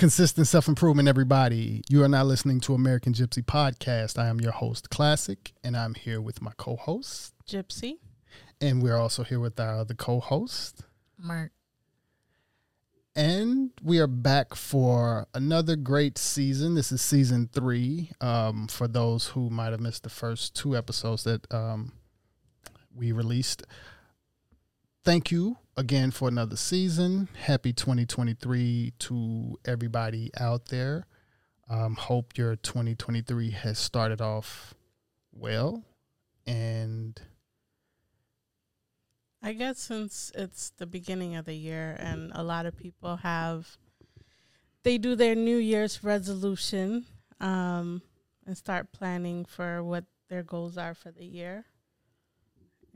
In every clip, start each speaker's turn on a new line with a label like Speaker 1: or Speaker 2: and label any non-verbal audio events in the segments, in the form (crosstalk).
Speaker 1: Consistent self improvement, everybody. You are now listening to American Gypsy Podcast. I am your host, Classic, and I'm here with my co host,
Speaker 2: Gypsy.
Speaker 1: And we're also here with our other co host,
Speaker 3: Mark.
Speaker 1: And we are back for another great season. This is season three. Um, for those who might have missed the first two episodes that um, we released, thank you again for another season. Happy 2023 to everybody out there. Um, hope your 2023 has started off well. And
Speaker 2: I guess since it's the beginning of the year and a lot of people have, they do their New Year's resolution um, and start planning for what their goals are for the year.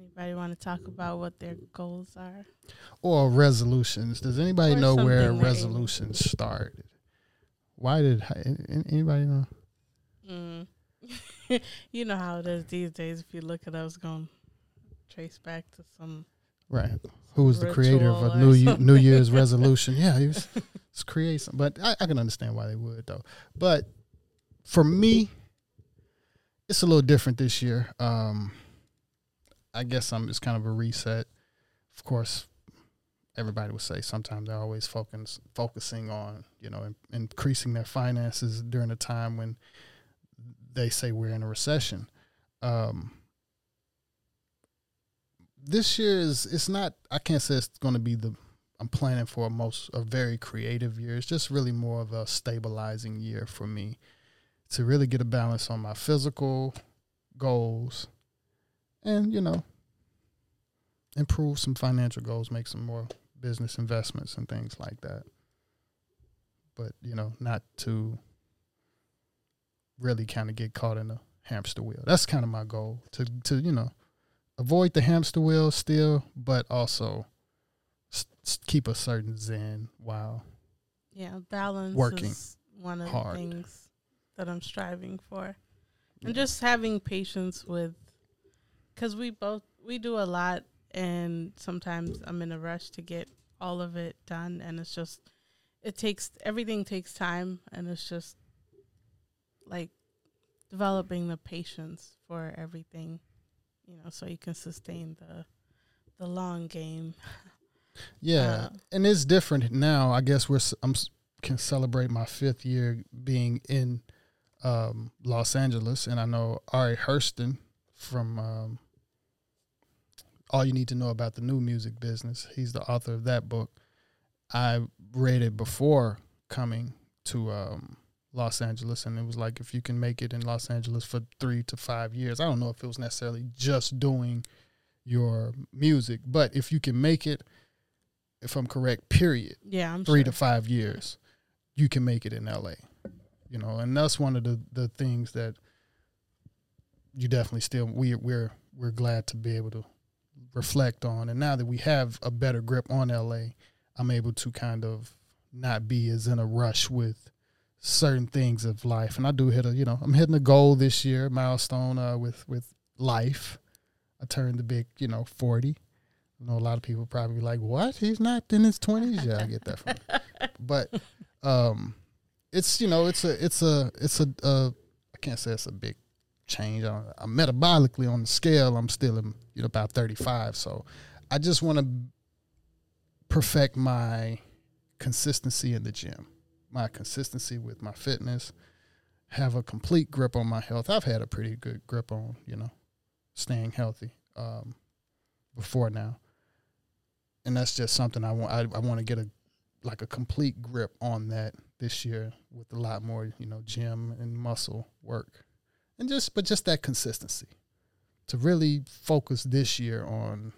Speaker 2: Anybody want to talk about what their goals are?
Speaker 1: Or resolutions. Does anybody or know where resolutions started? Why did anybody know?
Speaker 2: Mm. (laughs) you know how it is these days. If you look at us, going to trace back to some
Speaker 1: right. Who was the creator of a New New Year's (laughs) resolution? Yeah, he was, was create some, but I, I can understand why they would though. But for me, it's a little different this year. Um, I guess I'm just kind of a reset. Of course, everybody would say sometimes they're always focus, focusing on you know in, increasing their finances during a time when they say we're in a recession. Um, this year is it's not. I can't say it's going to be the. I'm planning for a most a very creative year. It's just really more of a stabilizing year for me to really get a balance on my physical goals and you know improve some financial goals, make some more business investments and things like that. But you know, not to really kind of get caught in a hamster wheel. That's kind of my goal to to you know avoid the hamster wheel still, but also s- keep a certain zen while
Speaker 2: yeah balance working one of hard. the things that I'm striving for, yeah. and just having patience with because we both we do a lot and sometimes i'm in a rush to get all of it done and it's just it takes everything takes time and it's just like developing the patience for everything you know so you can sustain the the long game. (laughs)
Speaker 1: Yeah uh, and it's different now i guess we're i'm can celebrate my fifth year being in um, los angeles and i know Ari Herstand from um, all you need to know about the new music business. He's the author of that book. I read it before coming to um, Los Angeles, and it was like if you can make it in Los Angeles for three to five years. I don't know if it was necessarily just doing your music, but if you can make it, if I'm correct, period.
Speaker 2: Yeah, I'm
Speaker 1: three
Speaker 2: sure.
Speaker 1: to five years, you can make it in LA. You know, and that's one of the the things that you definitely still we we're we're glad to be able to reflect on. And now that we have a better grip on LA, I'm able to kind of not be as in a rush with certain things of life. And I do hit a, you know, I'm hitting a goal this year, milestone uh, with with life. I turned the big, you know, 40. I know a lot of people probably like, "What? He's not in his 20s?" Yeah, I get that from. (laughs) but um it's, you know, it's a it's a it's a uh, I can't say it's a big change. I, I metabolically on the scale, I'm still you know about 35. So I just want to perfect my consistency in the gym, my consistency with my fitness, have a complete grip on my health. I've had a pretty good grip on you know staying healthy um, before now, and that's just something I want. I, I want to get a like a complete grip on that this year with a lot more you know gym and muscle work and just but just that consistency to really focus this year on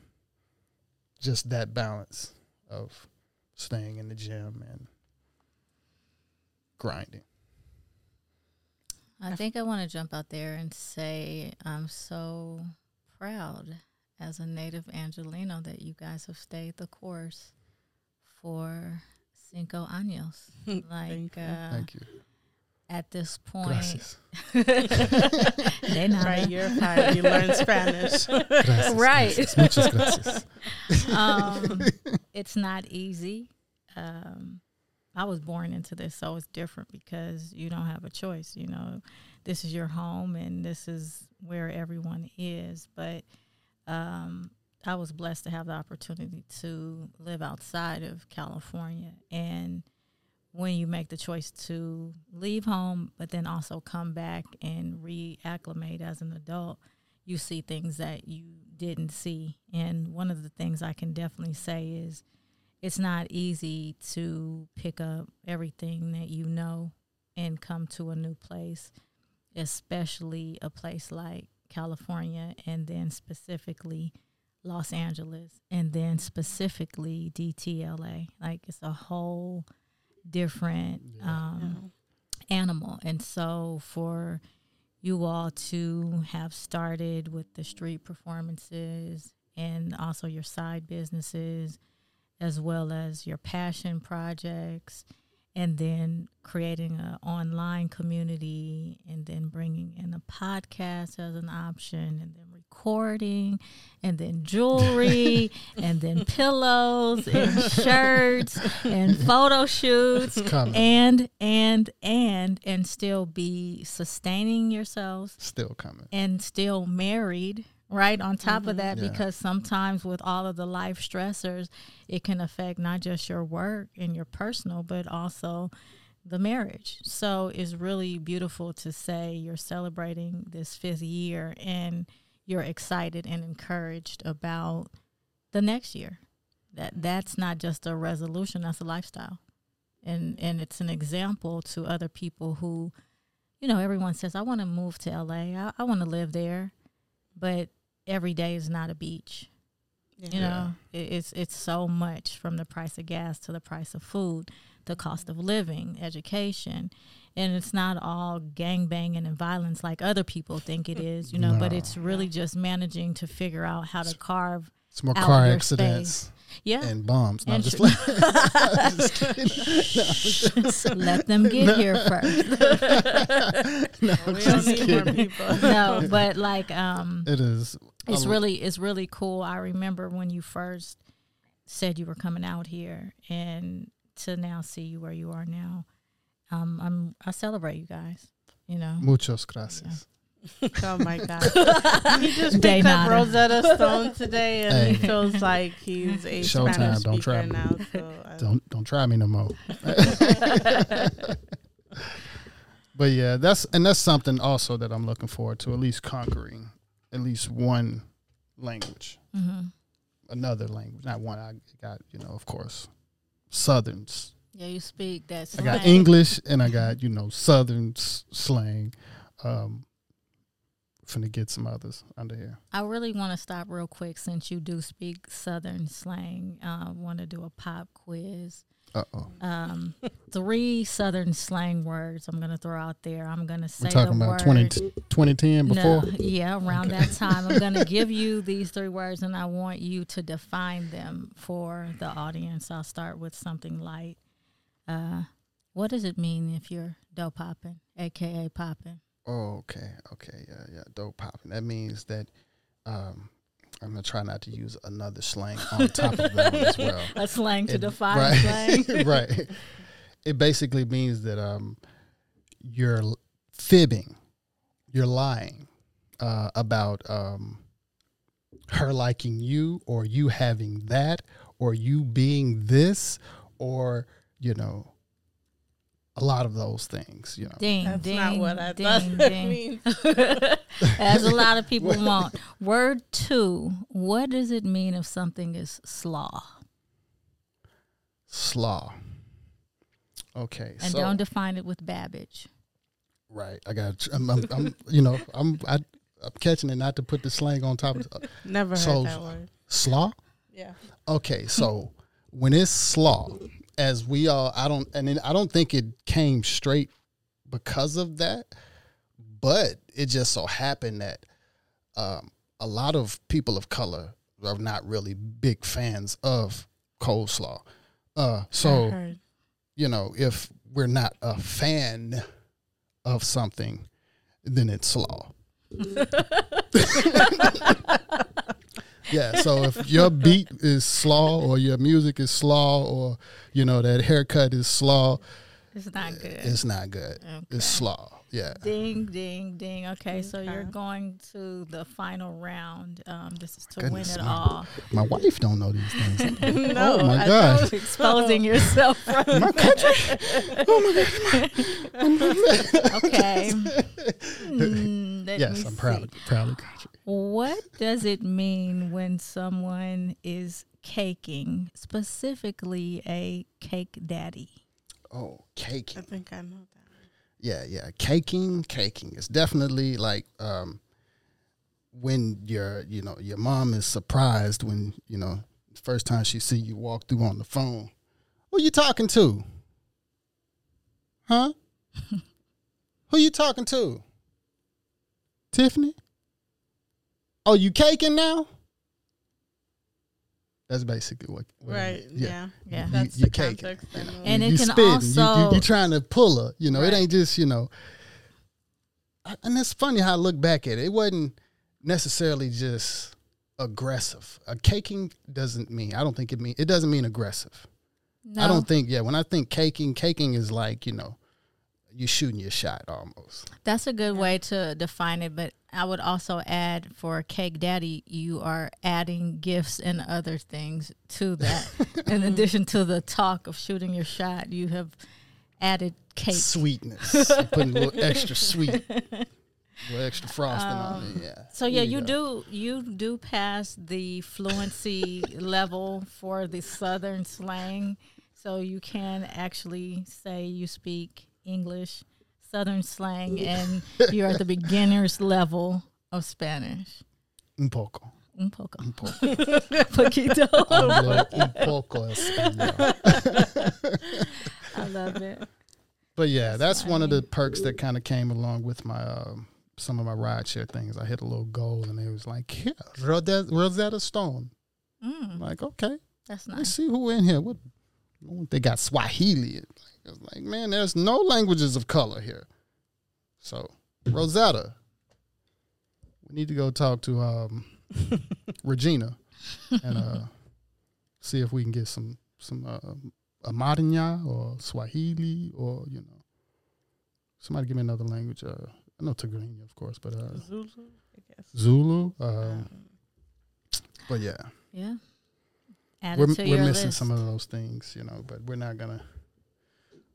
Speaker 1: just that balance of staying in the gym and grinding.
Speaker 3: I think I want to jump out there and say I'm so proud as a native Angelino that you guys have stayed the course for cinco años. (laughs)
Speaker 1: like, Thank you. Uh, Thank you
Speaker 3: at this point. Gracias. (laughs)
Speaker 2: they not right. You're fine. You learn Spanish. (laughs)
Speaker 3: Gracias, right. Gracias. Muchas gracias. (laughs) um, it's not easy. Um, I was born into this, so it's different because you don't have a choice. You know, this is your home and this is where everyone is. But um, I was blessed to have the opportunity to live outside of California. And when you make the choice to leave home, but then also come back and reacclimate as an adult, you see things that you didn't see. And one of the things I can definitely say is it's not easy to pick up everything that you know and come to a new place, especially a place like California and then specifically Los Angeles and then specifically DTLA. Like it's a whole different um, yeah. animal. And so for you all to have started with the street performances and also your side businesses as well as your passion projects and then creating an online community and then bringing in a podcast as an option and then recording and then jewelry (laughs) and then pillows and shirts and (laughs) photo shoots and and and and still be sustaining yourselves
Speaker 1: still coming
Speaker 3: and still married right on top mm-hmm. of that yeah. because sometimes with all of the life stressors it can affect not just your work and your personal but also the marriage so it's really beautiful to say you're celebrating this fifth year and you're excited and encouraged about the next year. That that's not just a resolution that's a lifestyle. And and it's an example to other people who you know everyone says i want to move to la i, I want to live there but every day is not a beach. Yeah. You know, it, it's it's so much from the price of gas to the price of food, the cost of living, education, and it's not all gang banging and violence like other people think it is. You know, no. but it's really just managing to figure out how to carve.
Speaker 1: It's more car accidents. Space.
Speaker 3: Yeah.
Speaker 1: And bombs. No, and just, (laughs) (laughs)
Speaker 3: just (laughs) Let them get no. here first.
Speaker 2: no, we don't need kidding. more people.
Speaker 3: No, but like um
Speaker 1: it is
Speaker 3: it's really it's really cool. I remember when you first said you were coming out here and to now see you where you are now. Um I'm I celebrate you guys. You know.
Speaker 1: Muchas gracias. (laughs)
Speaker 2: oh my god! (laughs) he just Day picked nada. up Rosetta Stone today, and hey. he feels like he's a Showtime. Spanish don't try me. now. So (laughs)
Speaker 1: don't don't try me no more. but yeah, that's and that's something also that I'm looking forward to. At least conquering at least one language, mm-hmm. another language, not one. I got you know, of course, Southerns.
Speaker 3: Yeah, you speak that.
Speaker 1: Slang. I got English and I got you know Southern s- slang. Um, finna get some others under here.
Speaker 3: I really want to stop real quick since you do speak Southern slang. I uh, want to do a pop quiz.
Speaker 1: Uh-oh.
Speaker 3: Um, (laughs) three Southern slang words I'm going to throw out there. I'm going to say
Speaker 1: We're talking about 20, 2010 before?
Speaker 3: No, yeah, around okay. that time. I'm going (laughs) to give you these three words and I want you to define them for the audience. I'll start with something light. Uh, what does it mean if you're dope popping, aka popping?
Speaker 1: Oh, okay, okay, yeah, yeah, dope popping. That means that um, I'm gonna try not to use another slang on top of that as well. (laughs)
Speaker 3: A slang to it, define right,
Speaker 1: slang, (laughs) right? It basically means that um, you're fibbing, you're lying uh, about um, her liking you, or you having that, or you being this, or you know a lot of those things, you know.
Speaker 3: Ding,
Speaker 2: That's
Speaker 3: ding,
Speaker 2: not what I
Speaker 3: ding,
Speaker 2: thought ding. means. (laughs) (laughs)
Speaker 3: As a lot of people want. Word two, what does it mean if something is slaw?
Speaker 1: Slaw. Okay.
Speaker 3: And so, don't define it with Babbage.
Speaker 1: Right. I got I'm, I'm, I'm you know, I'm I, am i am catching it not to put the slang on top of
Speaker 2: uh, Never so, heard that word.
Speaker 1: Slaw?
Speaker 2: Yeah.
Speaker 1: Okay, so when it's slaw, as we all I don't and I don't think it came straight because of that, but it just so happened that um, a lot of people of color are not really big fans of coleslaw. Uh, so you know, if we're not a fan of something, then it's slaw. (laughs) (laughs) (laughs) yeah. So if your beat is slaw or your music is slaw or you know that haircut is slaw,
Speaker 3: it's not good.
Speaker 1: It's not good. Okay. It's slaw. Yeah.
Speaker 3: Ding, ding, ding. Okay, okay, so you're going to the final round. Um, this is to Goodness, win it
Speaker 1: my,
Speaker 3: all.
Speaker 1: My wife don't know these things. (laughs)
Speaker 3: no, oh my I god, exposing yourself. (laughs) From my country. oh my god. okay. (laughs)
Speaker 1: Mm, yes, I'm proud. Proud of country.
Speaker 3: What does it mean when someone is caking, specifically a cake daddy?
Speaker 1: Oh, caking. I
Speaker 2: think I know that.
Speaker 1: Yeah, yeah. Caking, caking. It's definitely like um, when your you know your mom is surprised when you know the first time she see you walk through on the phone. Who you talking to? Huh? (laughs) Who you talking to? Tiffany? Oh, you caking now? That's basically what. what
Speaker 2: right. Yeah.
Speaker 3: Yeah.
Speaker 2: yeah.
Speaker 3: You, you
Speaker 1: cake.
Speaker 3: And it you can spitting. also.
Speaker 1: You, you, you trying to pull her. You know, right. it ain't just you know. And it's funny how I look back at it. It wasn't necessarily just aggressive. A caking doesn't mean. I don't think it mean. It doesn't mean aggressive. No. I don't think. Yeah. When I think caking, caking is like you know you're shooting your shot almost.
Speaker 3: That's a good way to define it, but I would also add for Cake Daddy, you are adding gifts and other things to that. (laughs) In addition to the talk of shooting your shot, you have added cake.
Speaker 1: Sweetness. putting a little (laughs) extra sweet. A little extra frosting um, on it, yeah.
Speaker 3: So yeah, you, you do you do pass the fluency (laughs) level for the southern slang. So you can actually say you speak English, Southern slang, and you're at the beginner's level of Spanish.
Speaker 1: Un poco.
Speaker 3: Un poco.
Speaker 1: Un poco. (laughs)
Speaker 3: Poquito.
Speaker 1: un poco español.
Speaker 3: I love it.
Speaker 1: But yeah, that's, that's one of the perks that kind of came along with my um, some of my rideshare things. I hit a little goal, and it was like, yeah, Rosetta Stone. Mm. Like, okay,
Speaker 3: that's nice.
Speaker 1: Let's see who in here. What they got Swahili. It's like, man, there's no languages of color here. So, Rosetta, we need to go talk to um, (laughs) Regina and uh, see if we can get some some uh, Amarinya or Swahili or you know somebody give me another language. Uh, I know Tigrinya, of course, but uh,
Speaker 2: Zulu, I guess.
Speaker 1: Zulu. Um, um, but yeah,
Speaker 3: yeah.
Speaker 1: Add we're we're missing list. some of those things, you know, but we're not gonna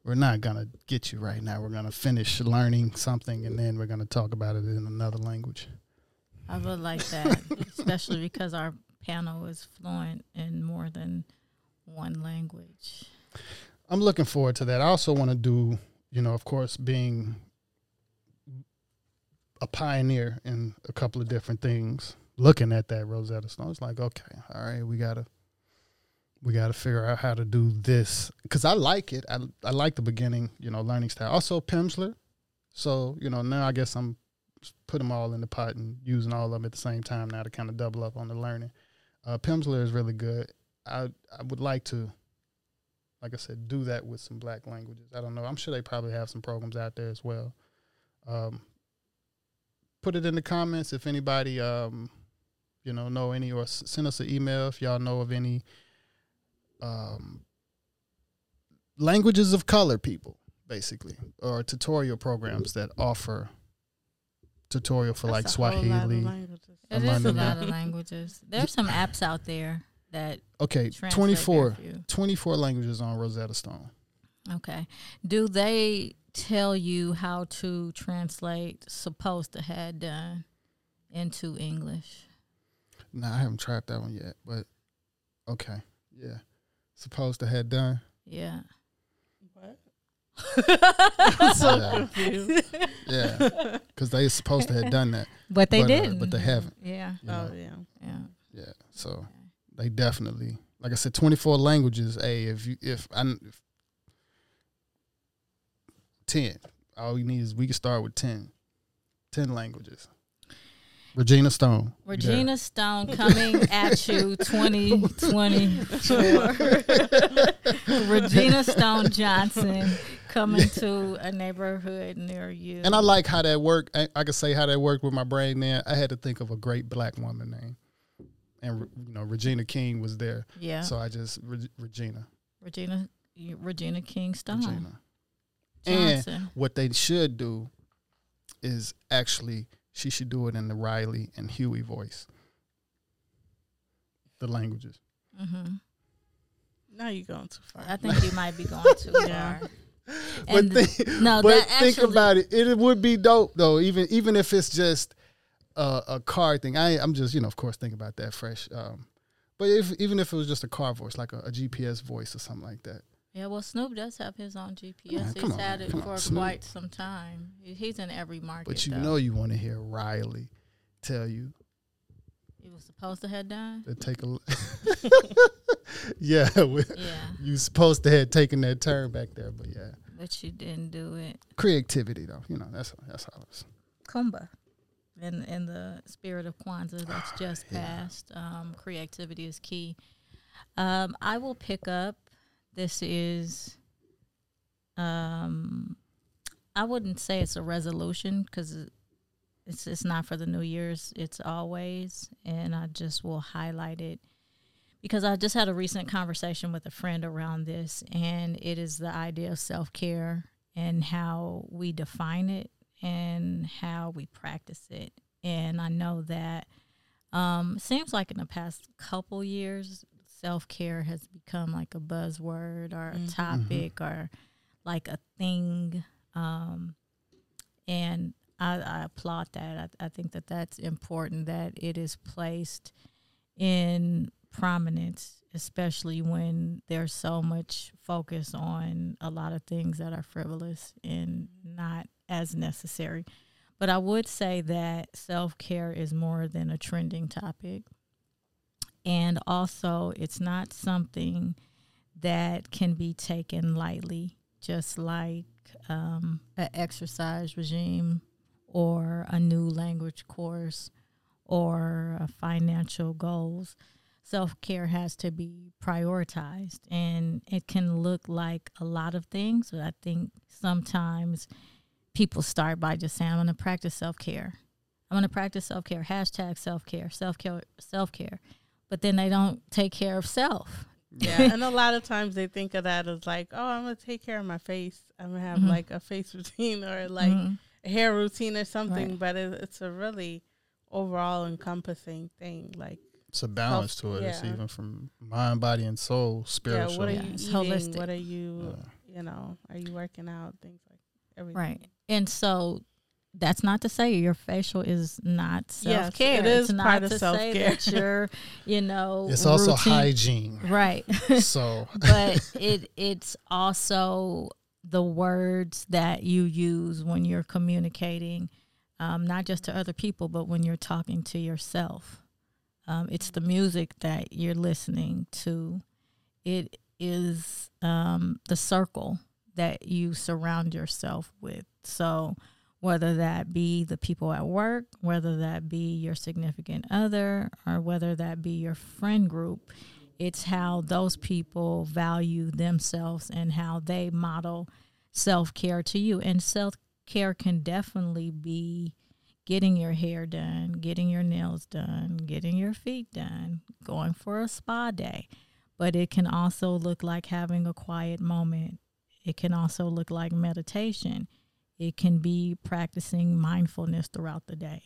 Speaker 1: we're not gonna get you right now. We're gonna finish learning something and then we're gonna talk about it in another language.
Speaker 3: I would like that, (laughs) especially because our panel is fluent in more than one language.
Speaker 1: I'm looking forward to that. I also want to do, you know, of course, being a pioneer in a couple of different things. Looking at that Rosetta Stone, it's like, okay, all right, we gotta we got to figure out how to do this because I like it. I I like the beginning, you know, learning style. Also Pimsleur, so you know now I guess I'm put them all in the pot and using all of them at the same time now to kind of double up on the learning. Uh, Pimsleur is really good. I I would like to, like I said, do that with some black languages. I don't know. I'm sure they probably have some programs out there as well. Um, put it in the comments if anybody um, you know know any or send us an email if y'all know of any um, languages of color people, basically, or tutorial programs that offer tutorial for That's like Swahili.
Speaker 3: It is a lot of languages. There's some apps out there that
Speaker 1: okay 24, 24 languages on Rosetta Stone.
Speaker 3: Okay. Do they tell you how to translate supposed to had done into English?
Speaker 1: No, I haven't tried that one yet, but okay. Yeah supposed to have done.
Speaker 3: Yeah.
Speaker 2: What? (laughs) I'm so yeah. confused.
Speaker 1: Yeah, because they supposed to have done that,
Speaker 3: but they but, didn't.
Speaker 1: Uh, but they haven't.
Speaker 3: Yeah.
Speaker 2: Oh know? yeah.
Speaker 3: Yeah.
Speaker 1: Yeah. So they definitely, like I said, twenty four languages. A if you if I if ten, all we need is we can start with 10. 10 languages. Regina Stone.
Speaker 3: Regina. Stone coming at you (laughs) 2024. Regina Stone Johnson coming to a neighborhood near you.
Speaker 1: And I like how that worked. I, I could say how that worked with my brain there. I had to think of a great black woman name. and you know Regina King was there.
Speaker 3: Yeah.
Speaker 1: So I just Re- Regina.
Speaker 3: Regina Regina King Stone. Regina.
Speaker 1: Johnson. And what they should do is actually she should do it in the Riley and Huey voice. The languages.
Speaker 2: Mm-hmm. Now you're going too far.
Speaker 3: I think you might be going too (laughs) far.
Speaker 1: but think, no, but think about it. It would be dope though, even even if it's just a, a car thing. I I'm just you know of course think about that fresh. Um, but if even if it was just a car voice, like a, a GPS voice or something like that.
Speaker 3: Yeah, well, Snoop does have his own GPS. On, He's on, had it for on, quite some time. He's in every market.
Speaker 1: But you
Speaker 3: though.
Speaker 1: know, you want to hear Riley tell you.
Speaker 3: You was supposed to head down.
Speaker 1: To take a. (laughs) yeah, (laughs) yeah. You supposed to have taken that turn back there, but yeah.
Speaker 3: But you didn't do it.
Speaker 1: Creativity, though, you know that's that's how it's.
Speaker 3: Kuumba, in in the spirit of Kwanzaa that's just (sighs) yeah. passed. Um, creativity is key. Um, I will pick up this is um I wouldn't say it's a resolution because it's it's not for the New Year's. It's always, and I just will highlight it because I just had a recent conversation with a friend around this, and it is the idea of self care and how we define it and how we practice it. And I know that um, seems like in the past couple years, self care has become like a buzzword or a mm-hmm. topic mm-hmm. or like a thing. Um, and I, I, applaud that. I, I, think that that's important that it is placed in prominence, especially when there's so much focus on a lot of things that are frivolous and not as necessary. But I would say that self care is more than a trending topic. And also, it's not something that can be taken lightly, just like um, an exercise regime or a new language course or financial goals. Self care has to be prioritized, and it can look like a lot of things. But I think sometimes people start by just saying, "I'm going to practice self care." I'm going to practice self care. Hashtag self care. Self care. Self care but then they don't take care of self.
Speaker 2: Yeah, (laughs) and a lot of times they think of that as like, oh, I'm gonna take care of my face. I'm gonna have mm-hmm. like a face (laughs) routine or like mm-hmm. a hair routine or something. Right. But it, it's a really overall encompassing thing. Like
Speaker 1: it's a balance health, to it. Yeah. It's even from mind, body, and soul, spiritual.
Speaker 2: Yeah, what are you eating? Holistic. What are you? You know, are you working out? Things like everything.
Speaker 3: Right, and so that's not to say your facial is not self care.
Speaker 2: Yes, it is it's part of self care.
Speaker 3: That you're, you (laughs) know,
Speaker 1: it's also hygiene,
Speaker 3: right?
Speaker 1: so, (laughs)
Speaker 3: but it it's also the words that you use when you're communicating, um, not just to other people, but when you're talking to yourself. Um, it's the music that you're listening to. It is um, the circle that you surround yourself with. So whether that be the people at work, whether that be your significant other, or whether that be your friend group. It's how those people value themselves and how they model self care to you. And self care can definitely be getting your hair done, getting your nails done, getting your feet done, going for a spa day. But it can also look like having a quiet moment. It can also look like meditation it can be practicing mindfulness throughout the day.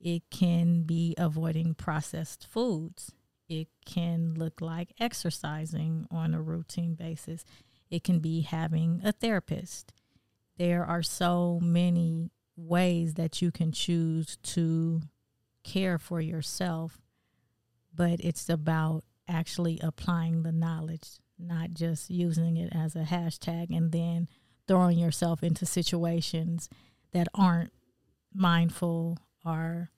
Speaker 3: It can be avoiding processed foods. It can look like exercising on a routine basis. It can be having a therapist. There are so many ways that you can choose to care for yourself, but it's about actually applying the knowledge, not just using it as a hashtag and then throwing yourself into situations that aren't mindful or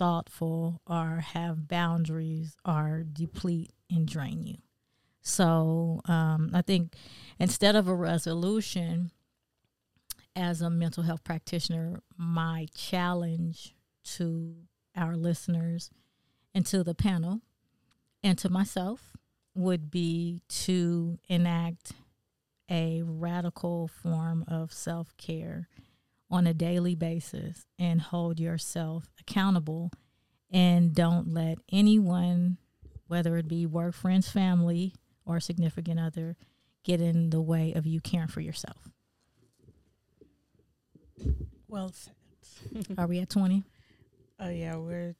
Speaker 3: thoughtful or have boundaries or deplete and drain you. So um, I think instead of a resolution, as a mental health practitioner, my challenge to our listeners and to the panel and to myself would be to enact a radical form of self care on a daily basis and hold yourself accountable and don't let anyone, whether it be work, friends, family, or significant other, get in the way of you caring for yourself.
Speaker 2: Well said.
Speaker 3: Are we at 20?
Speaker 2: Oh, yeah, we're.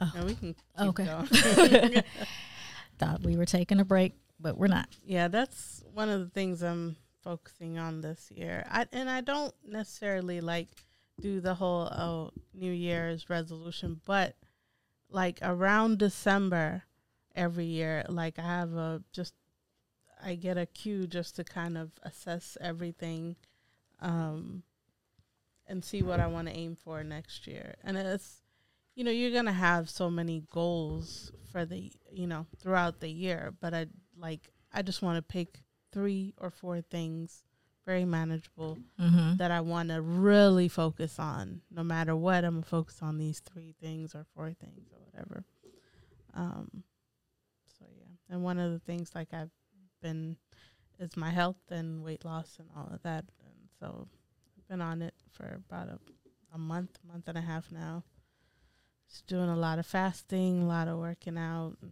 Speaker 3: Oh.
Speaker 2: No, we can.
Speaker 3: okay. (laughs) Thought we were taking a break, but we're not.
Speaker 2: Yeah, that's one of the things I'm focusing on this year. I and I don't necessarily like do the whole oh New Year's resolution, but like around December every year, like I have a just I get a cue just to kind of assess everything um and see what I want to aim for next year. And it's you know, you're going to have so many goals for the, you know, throughout the year, but I like I just want to pick 3 or 4 things very manageable mm-hmm. that I want to really focus on. No matter what, I'm gonna focus on these three things or four things or whatever. Um, so yeah, and one of the things like I've been is my health and weight loss and all of that, and so I've been on it for about a, a month, month and a half now. Just doing a lot of fasting, a lot of working out. And,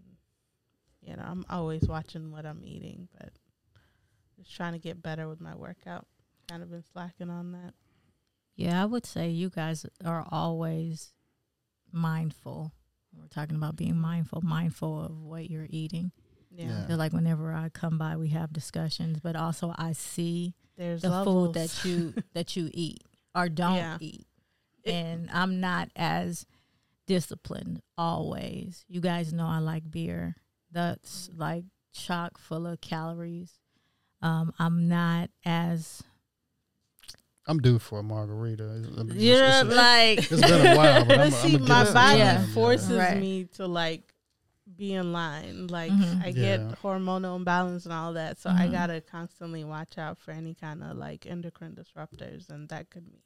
Speaker 2: you know, I'm always watching what I'm eating, but just trying to get better with my workout. Kind of been slacking on that.
Speaker 3: Yeah, I would say you guys are always mindful. We're talking about being mm-hmm. mindful, mindful of what you're eating. Yeah. yeah. like whenever I come by, we have discussions, but also I see There's the levels. food that you (laughs) that you eat or don't yeah. eat, it, and I'm not as disciplined always. You guys know I like beer. That's like chock full of calories. Um, I'm not as
Speaker 1: I'm due for a margarita.
Speaker 3: It's, yeah, it's, like
Speaker 1: it's been a while, but I'm, (laughs)
Speaker 2: see,
Speaker 1: I'm
Speaker 2: my body yeah. forces right. me to like be in line. Like mm-hmm. I get yeah. hormonal imbalance and all that, so mm-hmm. I gotta constantly watch out for any kind of like endocrine disruptors, and that could mean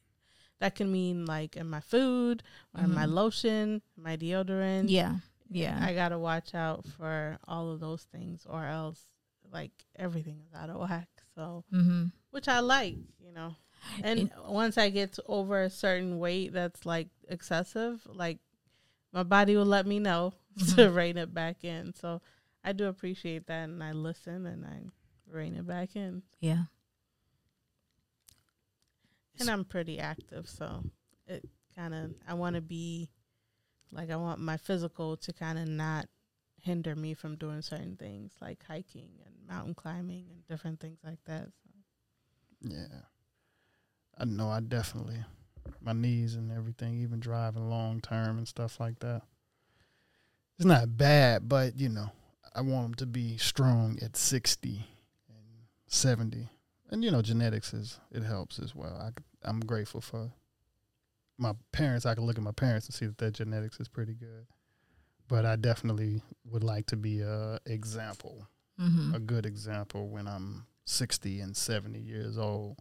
Speaker 2: that can mean like in my food or mm-hmm. my lotion, my deodorant.
Speaker 3: Yeah, yeah.
Speaker 2: I gotta watch out for all of those things, or else like everything is out of whack. So, mm-hmm. which I like, you know. And once I get over a certain weight that's like excessive, like my body will let me know (laughs) mm-hmm. to rein it back in. So I do appreciate that, and I listen and I rein it back in.
Speaker 3: Yeah.
Speaker 2: And I'm pretty active, so it kind of I want to be like I want my physical to kind of not hinder me from doing certain things like hiking and mountain climbing and different things like that. So.
Speaker 1: Yeah, I know. I definitely my knees and everything, even driving long term and stuff like that. It's not bad, but you know, I want them to be strong at sixty and seventy, and you know, genetics is it helps as well. I I'm grateful for my parents. I can look at my parents and see that their genetics is pretty good but I definitely would like to be a example, mm-hmm. a good example when I'm 60 and 70 years old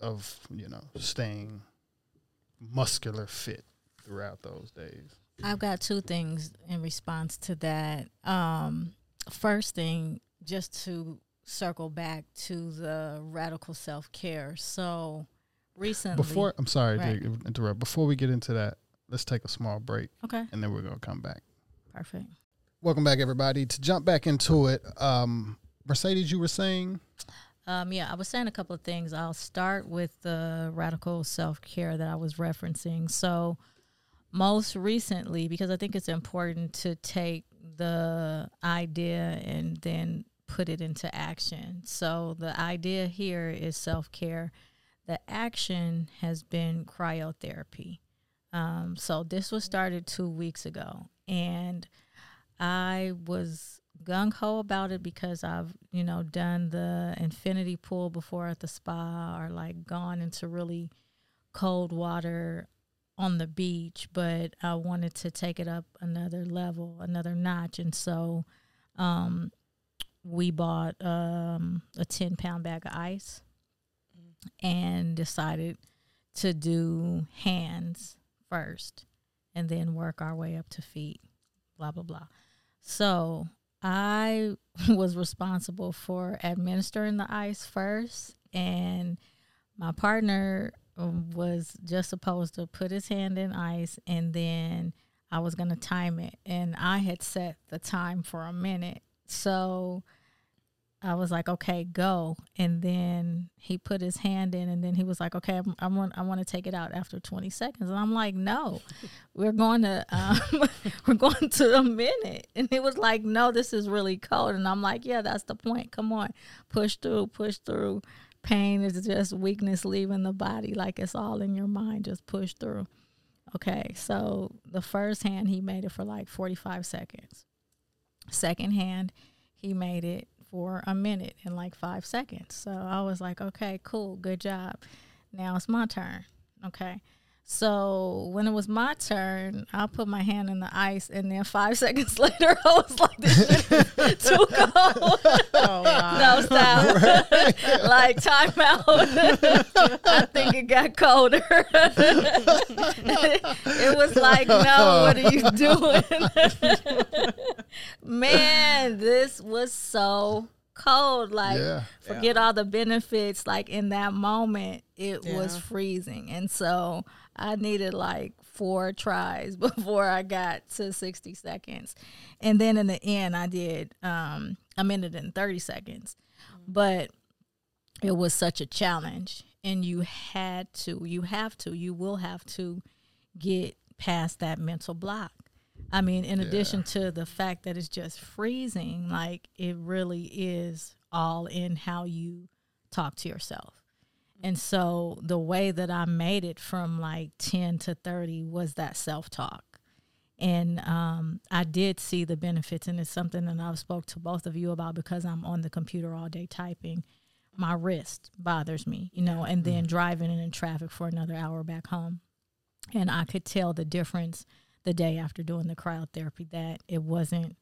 Speaker 1: of, you know, staying muscular fit throughout those days.
Speaker 3: I've got two things in response to that. Um, first thing, just to circle back to the radical self care. So recently,
Speaker 1: before I'm sorry right. to interrupt. Before we get into that, let's take a small break.
Speaker 3: Okay.
Speaker 1: And then we're going to come back.
Speaker 3: Perfect.
Speaker 1: Welcome back, everybody. To jump back into it, um, Mercedes, you were saying?
Speaker 3: Um, yeah, I was saying a couple of things. I'll start with the radical self care that I was referencing. So, most recently, because I think it's important to take the idea and then put it into action. So, the idea here is self care. The action has been cryotherapy. Um, so this was started two weeks ago, and I was gung ho about it because I've you know done the infinity pool before at the spa or like gone into really cold water on the beach, but I wanted to take it up another level, another notch, and so um, we bought um, a ten pound bag of ice and decided to do hands first and then work our way up to feet, blah, blah, blah. So I (laughs) was responsible for administering the ice first, and my partner um, was just supposed to put his hand in ice and then I was going to time it. And I had set the time for a minute. So I was like, okay, go. And then he put his hand in, and then he was like, okay, I'm, I want, I want to take it out after 20 seconds. And I'm like, no, (laughs) we're going to, um, (laughs) we're going to a minute. And he was like, no, this is really cold. And I'm like, yeah, that's the point. Come on, push through, push through. Pain is just weakness leaving the body. Like it's all in your mind. Just push through. Okay, so the first hand he made it for like 45 seconds. Second hand, he made it for a minute and like five seconds. So I was like, okay, cool, good job. Now it's my turn. Okay. So when it was my turn, I put my hand in the ice, and then five (laughs) seconds later, I was like, "This shit is (laughs) too cold." Oh, wow. no stop, (laughs) like time out. I think it got colder. it was like, "No, what are you doing?" Man, this was so cold. Like, yeah. forget yeah. all the benefits. Like in that moment, it yeah. was freezing, and so I needed like four tries (laughs) before I got to 60 seconds. And then in the end, I did um, a minute and 30 seconds. Mm-hmm. But it was such a challenge. And you had to, you have to, you will have to get past that mental block. I mean, in yeah. addition to the fact that it's just freezing, like it really is all in how you talk to yourself. And so the way that I made it from like 10 to 30 was that self talk. And um, I did see the benefits, and it's something that I've spoke to both of you about because I'm on the computer all day typing. My wrist bothers me, you know, and then mm-hmm. driving in traffic for another hour back home. And I could tell the difference the day after doing the cryotherapy that it wasn't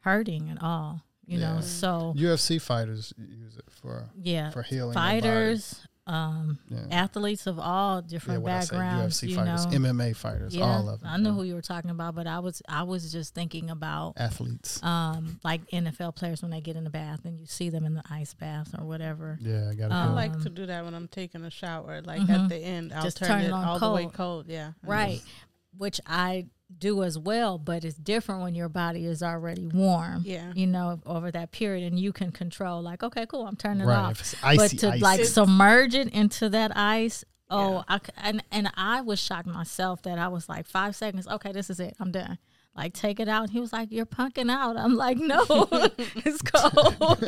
Speaker 3: hurting at all you yeah. know so
Speaker 1: ufc fighters use it for
Speaker 3: yeah
Speaker 1: for healing
Speaker 3: fighters um, yeah. athletes of all different yeah, backgrounds. UFC
Speaker 1: you fighters,
Speaker 3: know.
Speaker 1: MMA fighters, yeah, all of them.
Speaker 3: I know who you were talking about, but I was I was just thinking about
Speaker 1: athletes,
Speaker 3: um, like NFL players when they get in the bath and you see them in the ice bath or whatever.
Speaker 1: Yeah, I got.
Speaker 2: Um, I like to do that when I'm taking a shower. Like mm-hmm. at the end, I'll just turn, turn it, all cold. the way cold. Yeah,
Speaker 3: right. Which I do as well, but it's different when your body is already warm.
Speaker 2: Yeah.
Speaker 3: You know, over that period and you can control like, okay, cool, I'm turning right. off. Icy, but to icy. like submerge it into that ice, oh, yeah. I and and I was shocked myself that I was like 5 seconds, okay, this is it. I'm done like take it out. He was like, "You're punking out." I'm like, "No, (laughs) (laughs) it's cold." (laughs)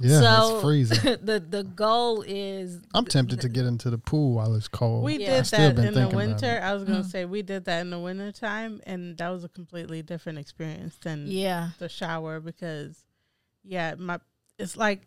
Speaker 1: yeah, so it's freezing.
Speaker 3: the the goal is.
Speaker 1: I'm tempted to get into the pool while it's cold.
Speaker 2: We yeah. did that in the winter. I was gonna mm. say we did that in the winter time, and that was a completely different experience than
Speaker 3: yeah
Speaker 2: the shower because yeah my it's like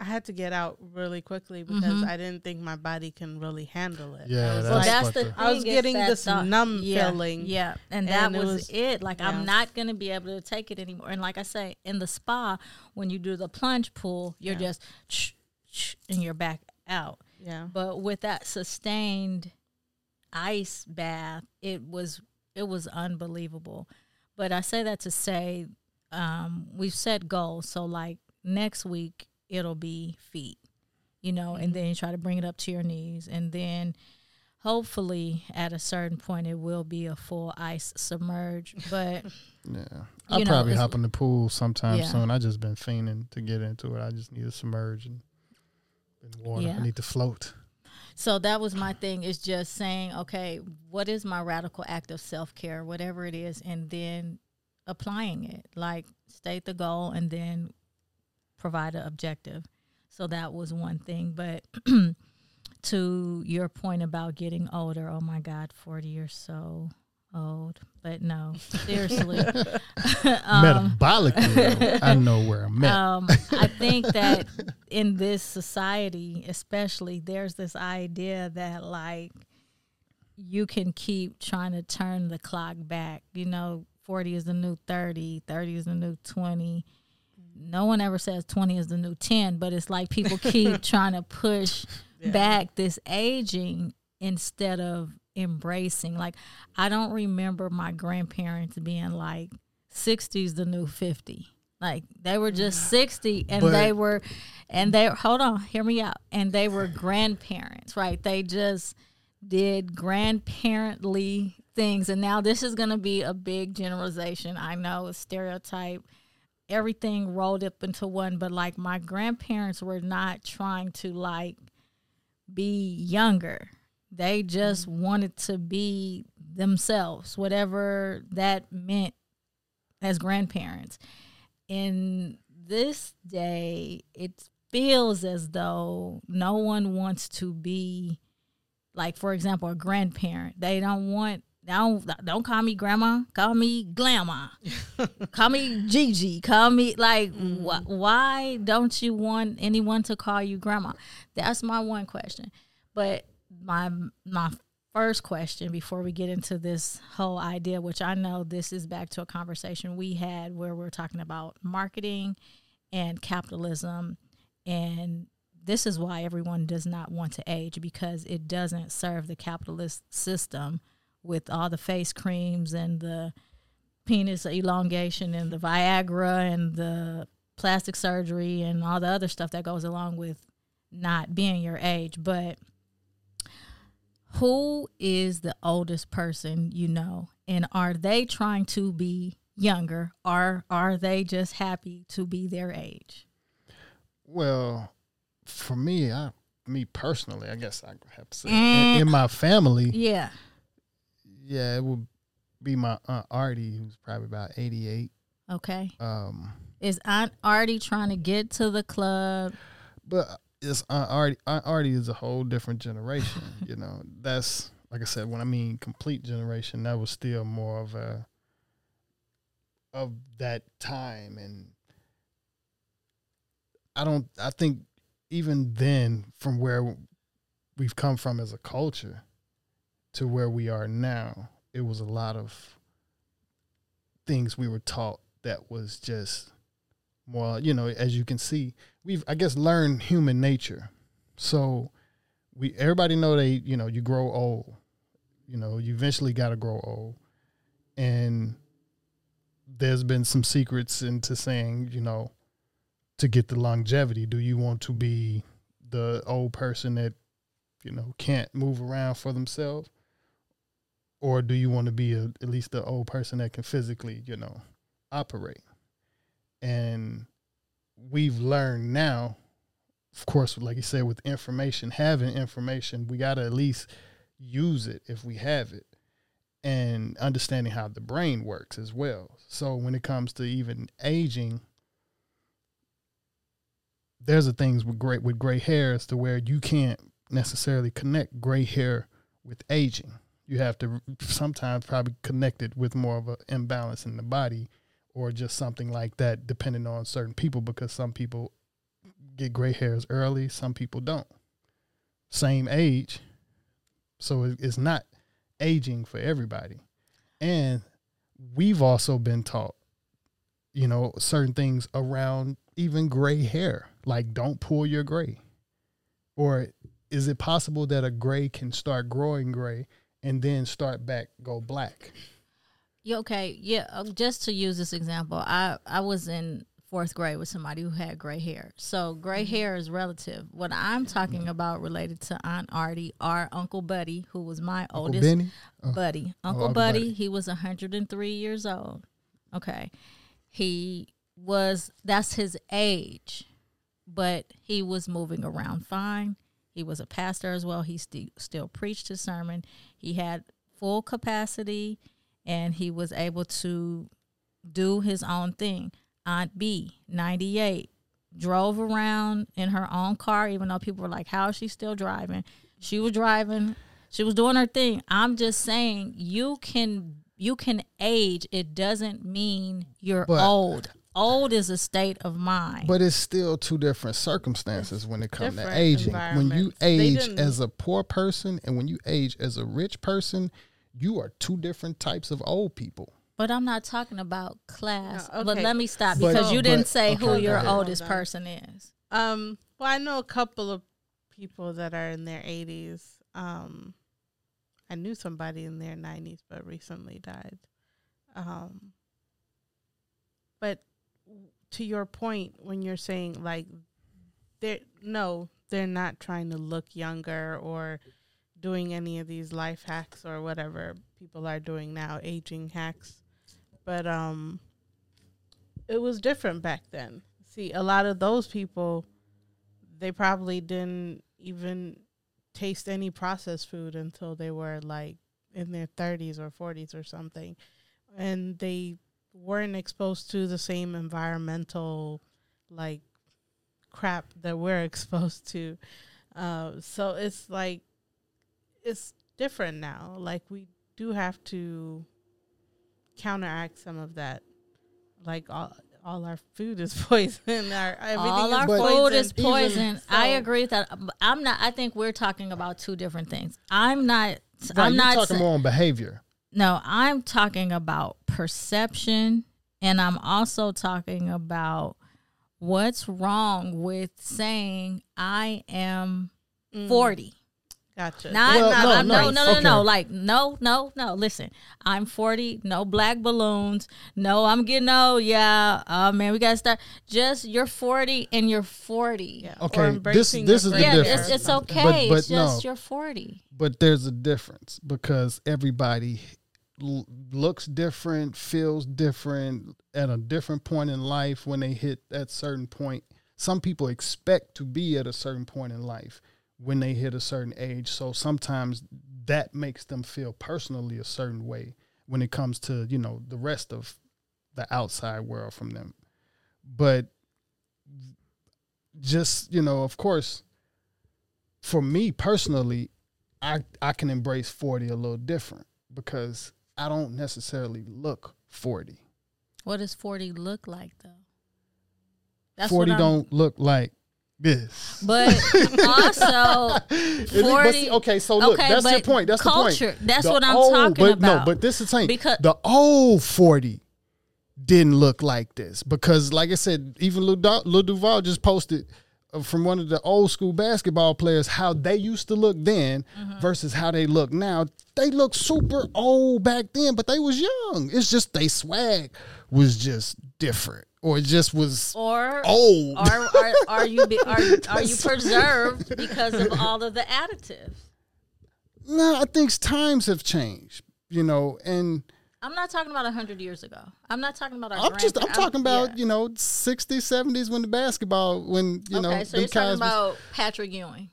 Speaker 2: I had to get out really quickly because mm-hmm. I didn't think my body can really handle it.
Speaker 1: Yeah, that's
Speaker 3: well, that's the thing.
Speaker 2: I was getting this
Speaker 3: thought,
Speaker 2: numb
Speaker 3: yeah,
Speaker 2: feeling.
Speaker 3: Yeah, and, and that was, was, it. Like yeah. I'm not gonna be able to take it anymore. And like I say, in the spa, when you do the plunge pool, you're yeah. just shh, shh, and you're back out.
Speaker 2: Yeah.
Speaker 3: But with that sustained ice bath, it was it was unbelievable. But I say that to say um, we've set goals. So like next week it'll be feet, you know, mm-hmm. and then you try to bring it up to your knees. And then hopefully at a certain point it will be a full ice submerge. But (laughs)
Speaker 1: yeah, I'll probably hop in the pool sometime yeah. soon. I just been fiending to get into it. I just need to submerge and in water. Yeah. I need to float.
Speaker 3: So that was my thing is just saying, okay, what is my radical act of self care, whatever it is, and then applying it. Like state the goal and then provide an objective. So that was one thing. But (clears throat) to your point about getting older, oh my God, 40 or so old. But no, (laughs) seriously. (laughs)
Speaker 1: um, Metabolically, I know where I'm at. Um,
Speaker 3: I think that in this society, especially, there's this idea that like you can keep trying to turn the clock back. You know, 40 is the new 30, 30 is the new 20 no one ever says 20 is the new 10 but it's like people (laughs) keep trying to push yeah. back this aging instead of embracing like i don't remember my grandparents being like 60's the new 50 Like they were just 60 and but, they were and they hold on, hear me out. And they were grandparents, right? They just did grandparently things and now this is going to be a big generalization. I know a stereotype everything rolled up into one, but like my grandparents were not trying to like be younger. They just mm-hmm. wanted to be themselves, whatever that meant as grandparents. In this day, it feels as though no one wants to be like for example a grandparent they don't want don't don't call me grandma. Call me grandma. (laughs) call me Gigi. Call me like mm. wh- why don't you want anyone to call you grandma? That's my one question. But my my first question before we get into this whole idea, which I know this is back to a conversation we had where we're talking about marketing and capitalism and this is why everyone does not want to age because it doesn't serve the capitalist system with all the face creams and the penis elongation and the Viagra and the plastic surgery and all the other stuff that goes along with not being your age. But who is the oldest person you know? And are they trying to be younger or are they just happy to be their age?
Speaker 1: Well, for me, I me personally, I guess I have to say mm. in, in my family,
Speaker 3: yeah,
Speaker 1: yeah, it would be my aunt Artie, who's probably about eighty eight.
Speaker 3: Okay.
Speaker 1: Um,
Speaker 3: is Aunt Artie trying to get to the club?
Speaker 1: But it's Aunt Artie. Aunt Artie is a whole different generation. (laughs) you know, that's like I said. When I mean complete generation, that was still more of a of that time, and I don't. I think even then, from where we've come from as a culture, to where we are now, it was a lot of things we were taught that was just well, you know, as you can see, we've I guess learned human nature. So we everybody know they, you know, you grow old. You know, you eventually got to grow old. And there's been some secrets into saying, you know, to get the longevity, do you want to be the old person that you know can't move around for themselves or do you want to be a, at least the old person that can physically, you know, operate? And we've learned now, of course, like you said, with information, having information, we got to at least use it if we have it and understanding how the brain works as well. So when it comes to even aging, there's a things with great with gray hairs to where you can't necessarily connect gray hair with aging you have to sometimes probably connect it with more of an imbalance in the body or just something like that depending on certain people because some people get gray hairs early some people don't. Same age so it's not aging for everybody. And we've also been taught you know certain things around even gray hair like don't pull your gray. Or is it possible that a gray can start growing gray and then start back go black.
Speaker 3: Yeah, okay. Yeah, uh, just to use this example, I I was in fourth grade with somebody who had gray hair. So gray mm-hmm. hair is relative. What I'm talking about related to Aunt Artie, our Uncle Buddy, who was my Uncle oldest Benny? Oh. buddy. Oh, Uncle, oh, Buddy, Buddy, he was 103 years old. Okay. He was that's his age, but he was moving around fine. He was a pastor as well. He st- still preached his sermon. He had full capacity and he was able to do his own thing. Aunt B, 98, drove around in her own car, even though people were like, How is she still driving? She was driving, she was doing her thing. I'm just saying you can you can age. It doesn't mean you're but, old old is a state of mind.
Speaker 1: But it's still two different circumstances when it comes to aging. When you age as a poor person and when you age as a rich person, you are two different types of old people.
Speaker 3: But I'm not talking about class. No, okay. But let me stop because but, you didn't but, say okay, who your oldest person is.
Speaker 2: Um, well, I know a couple of people that are in their 80s. Um, I knew somebody in their 90s, but recently died. Um, but to your point when you're saying like they no, they're not trying to look younger or doing any of these life hacks or whatever people are doing now, aging hacks. But um it was different back then. See, a lot of those people they probably didn't even taste any processed food until they were like in their 30s or 40s or something. And they weren't exposed to the same environmental like crap that we're (laughs) exposed to. Uh, so it's like it's different now. Like we do have to counteract some of that. Like all all our food is (laughs) poison. Our
Speaker 3: all our food is poison. So. I agree with that I'm not. I think we're talking about two different things. I'm not. Right, I'm not
Speaker 1: talking more on behavior.
Speaker 3: No, I'm talking about perception, and I'm also talking about what's wrong with saying I am mm. 40.
Speaker 2: Gotcha.
Speaker 3: Not, well, not, no, no, no, no, okay. no, Like, no, no, no. Listen, I'm 40. No black balloons. No, I'm getting old. Yeah. Oh, man, we got to start. Just you're 40 and you're 40.
Speaker 1: Yeah. Okay. This, this is the yeah, difference.
Speaker 3: It's, it's okay. But, but it's just no, you're 40.
Speaker 1: But there's a difference because everybody l- looks different, feels different at a different point in life when they hit that certain point. Some people expect to be at a certain point in life when they hit a certain age. So sometimes that makes them feel personally a certain way when it comes to, you know, the rest of the outside world from them. But just, you know, of course, for me personally, I I can embrace 40 a little different because I don't necessarily look 40.
Speaker 3: What does 40 look like though?
Speaker 1: That's 40 don't look like this.
Speaker 3: But (laughs) also 40
Speaker 1: okay, so look, okay, that's your point. That's culture, the
Speaker 3: point. That's the what I'm old, talking
Speaker 1: but
Speaker 3: about.
Speaker 1: No, but this is saying because the old 40 didn't look like this. Because like I said, even Lil, Lil Duval just posted from one of the old school basketball players how they used to look then mm-hmm. versus how they look now. They look super old back then, but they was young. It's just they swag was just different or it just was
Speaker 3: or
Speaker 1: old.
Speaker 3: Or are, are you be, are, (laughs) are you preserved because of all of the additives?
Speaker 1: No, I think times have changed, you know, and
Speaker 3: I'm not talking about hundred years ago. I'm not talking about our.
Speaker 1: I'm just. I'm talking about yeah. you know 60s, 70s when the basketball when you
Speaker 3: okay,
Speaker 1: know.
Speaker 3: so you're talking about Patrick Ewing.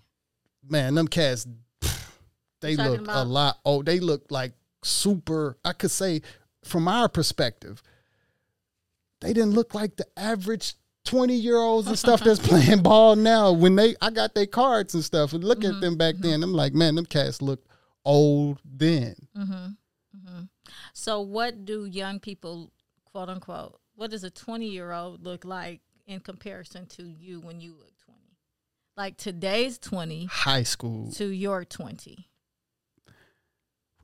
Speaker 1: Man, them cats, they look a lot. Oh, they look like super. I could say, from our perspective, they didn't look like the average 20 year olds and stuff that's (laughs) playing ball now. When they, I got their cards and stuff and look mm-hmm, at them back mm-hmm. then, I'm like, man, them cats look old then.
Speaker 3: Mm-hmm. So, what do young people, quote unquote, what does a 20 year old look like in comparison to you when you look 20? Like today's 20,
Speaker 1: high school,
Speaker 3: to your 20.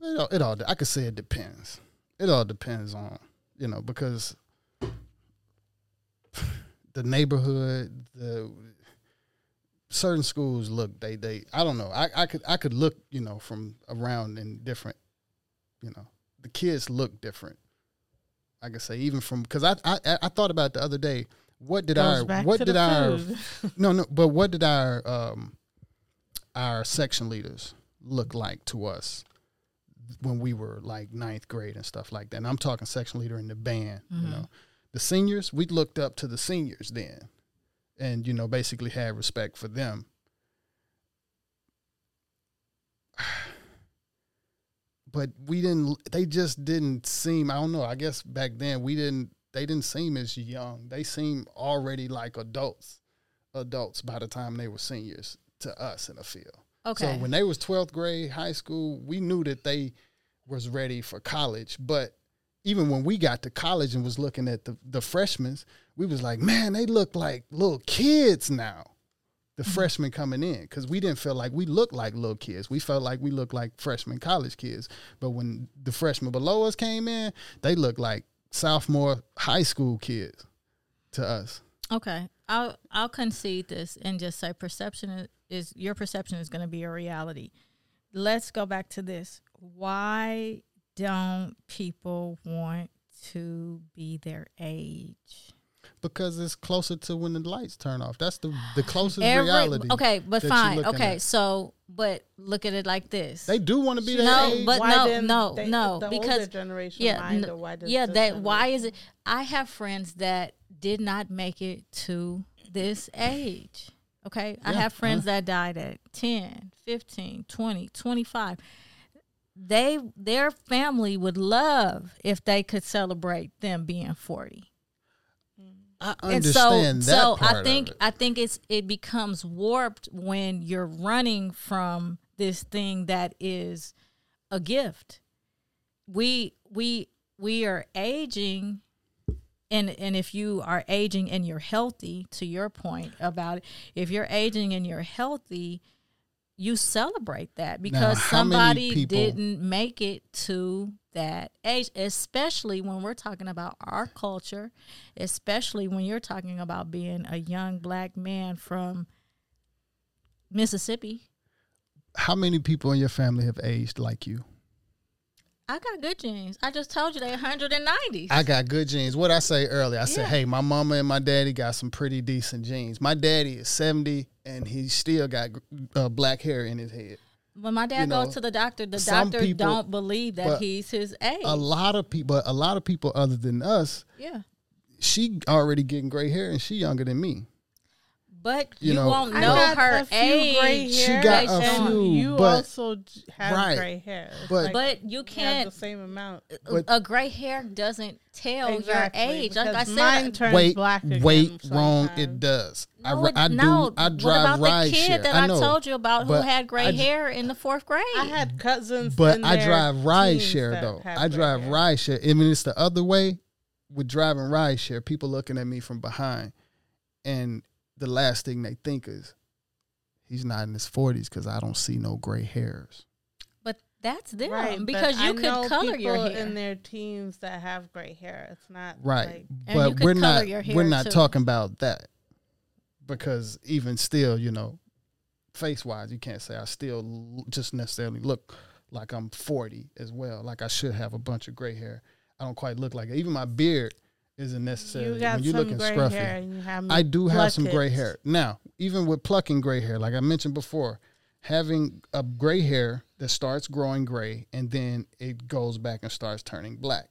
Speaker 1: It all, it all, I could say it depends. It all depends on, you know, because the neighborhood, the certain schools look they they I don't know. I, I could I could look, you know, from around in different, you know, the kids look different. I can say even from because I, I I thought about the other day. What did
Speaker 2: Goes
Speaker 1: our what did our (laughs) no no but what did our um our section leaders look like to us when we were like ninth grade and stuff like that. And I'm talking section leader in the band, mm-hmm. you know the seniors, we looked up to the seniors then and, you know, basically had respect for them. But we didn't, they just didn't seem, I don't know, I guess back then we didn't, they didn't seem as young. They seemed already like adults, adults by the time they were seniors to us in the field.
Speaker 3: Okay.
Speaker 1: So when they was 12th grade, high school, we knew that they was ready for college, but even when we got to college and was looking at the the freshmen, we was like, man, they look like little kids now. The mm-hmm. freshmen coming in because we didn't feel like we looked like little kids. We felt like we looked like freshman college kids. But when the freshmen below us came in, they looked like sophomore high school kids to us.
Speaker 3: Okay, I'll I'll concede this and just say perception is, is your perception is going to be a reality. Let's go back to this. Why don't people want to be their age?
Speaker 1: Because it's closer to when the lights turn off. That's the the closest Every, reality.
Speaker 3: Okay, but fine. Okay, at. so but look at it like this.
Speaker 1: They do want to be
Speaker 3: no,
Speaker 1: age.
Speaker 3: but why no, no, they, no, because generation yeah, mind, why yeah. That why is it? I have friends that did not make it to this age. Okay, yeah, I have uh-huh. friends that died at 10, 15, 20, 25 they their family would love if they could celebrate them being 40
Speaker 1: I understand and so, that so
Speaker 3: I think I think it's it becomes warped when you're running from this thing that is a gift. We we we are aging and and if you are aging and you're healthy to your point about it, if you're aging and you're healthy, you celebrate that because now, somebody didn't make it to that age, especially when we're talking about our culture, especially when you're talking about being a young black man from Mississippi.
Speaker 1: How many people in your family have aged like you?
Speaker 3: I got good genes. I just told you they're 190.
Speaker 1: I got good genes. What I say earlier, I yeah. said, hey, my mama and my daddy got some pretty decent genes. My daddy is 70 and he still got uh, black hair in his head.
Speaker 3: When my dad you know, goes to the doctor, the doctor people, don't believe that he's his age.
Speaker 1: A lot of people, a lot of people other than us,
Speaker 3: yeah,
Speaker 1: she already getting gray hair and she younger than me.
Speaker 3: But you, you know, won't know her age.
Speaker 1: She got a few.
Speaker 2: You
Speaker 1: but,
Speaker 2: also have right, gray hair,
Speaker 3: but like but you can't
Speaker 2: the same amount.
Speaker 3: But, a gray hair doesn't tell exactly, your age. Like I said,
Speaker 2: mine turns
Speaker 1: wait,
Speaker 2: black.
Speaker 1: Wait, wrong. It does.
Speaker 3: No, I, I do.
Speaker 1: No. I drive
Speaker 3: what about
Speaker 1: ride
Speaker 3: the kid
Speaker 1: share.
Speaker 3: that
Speaker 1: I,
Speaker 3: I, told you about who had gray I, hair in the fourth grade?
Speaker 2: I had cousins,
Speaker 1: but I drive ride share though. I drive hair. ride share. I mean, it's the other way with driving ride share. People looking at me from behind, and the last thing they think is he's not in his 40s because I don't see no gray hairs.
Speaker 3: But that's them right, because you could color your hair
Speaker 2: in their teens that have gray hair. It's not
Speaker 1: right, like, but we're not we're not too. talking about that because even still, you know, face wise, you can't say I still just necessarily look like I'm 40 as well. Like I should have a bunch of gray hair. I don't quite look like it. Even my beard isn't necessarily
Speaker 2: you when
Speaker 1: you're looking
Speaker 2: scruffy.
Speaker 1: I do have some gray hair. Now, even with plucking gray hair, like I mentioned before, having a gray hair that starts growing gray and then it goes back and starts turning black.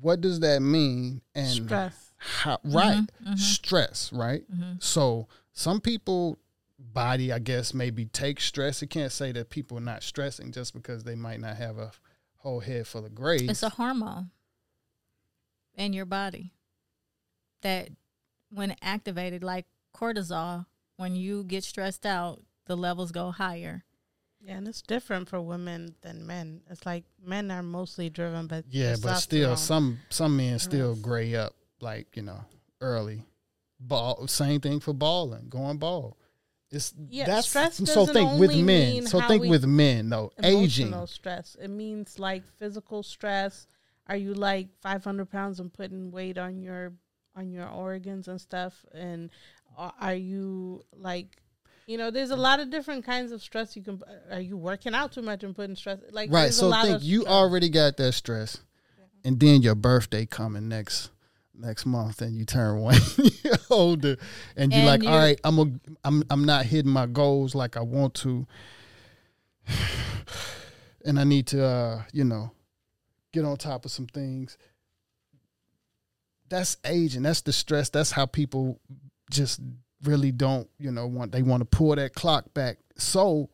Speaker 1: What does that mean? And
Speaker 2: stress.
Speaker 1: How, right. Mm-hmm, mm-hmm. Stress, right? Mm-hmm. So some people body, I guess, maybe take stress. You can't say that people are not stressing just because they might not have a whole head full of gray.
Speaker 3: It's a hormone in your body that when activated like cortisol when you get stressed out the levels go higher.
Speaker 2: Yeah and it's different for women than men. It's like men are mostly driven but
Speaker 1: yeah but still some some men still gray up like you know early. Ball same thing for balling going ball. It's yeah, that's so think with men so think with men though. Aging.
Speaker 2: No stress. It means like physical stress are you like 500 pounds and putting weight on your on your organs and stuff and are you like you know there's a lot of different kinds of stress you can are you working out too much and putting stress like
Speaker 1: right so think you already got that stress yeah. and then your birthday coming next next month and you turn (laughs) one year older and you're like you, all right i'm a, i'm i'm not hitting my goals like i want to (sighs) and i need to uh you know get on top of some things. That's aging. That's the stress. That's how people just really don't, you know, want they want to pull that clock back. So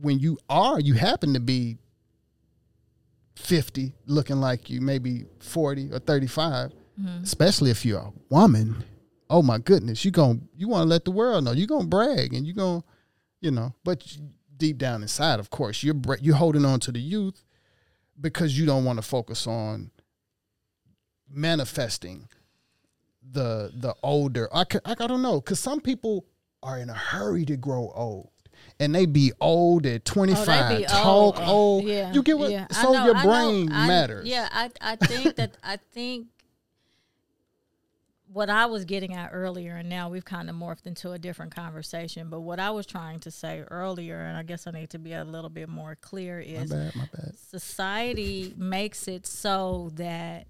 Speaker 1: when you are, you happen to be 50 looking like you maybe 40 or 35, mm-hmm. especially if you're a woman. Oh my goodness, you going you want to let the world know. You're going to brag and you're going you know, but deep down inside, of course, you're you're holding on to the youth because you don't want to focus on manifesting the the older I, I, I don't know because some people are in a hurry to grow old and they be old at 25 oh, talk old. old. Yeah, you get what yeah. so know, your brain matters
Speaker 3: yeah i i think that i think what I was getting at earlier, and now we've kind of morphed into a different conversation. But what I was trying to say earlier, and I guess I need to be a little bit more clear, is
Speaker 1: my bad, my bad.
Speaker 3: society makes it so that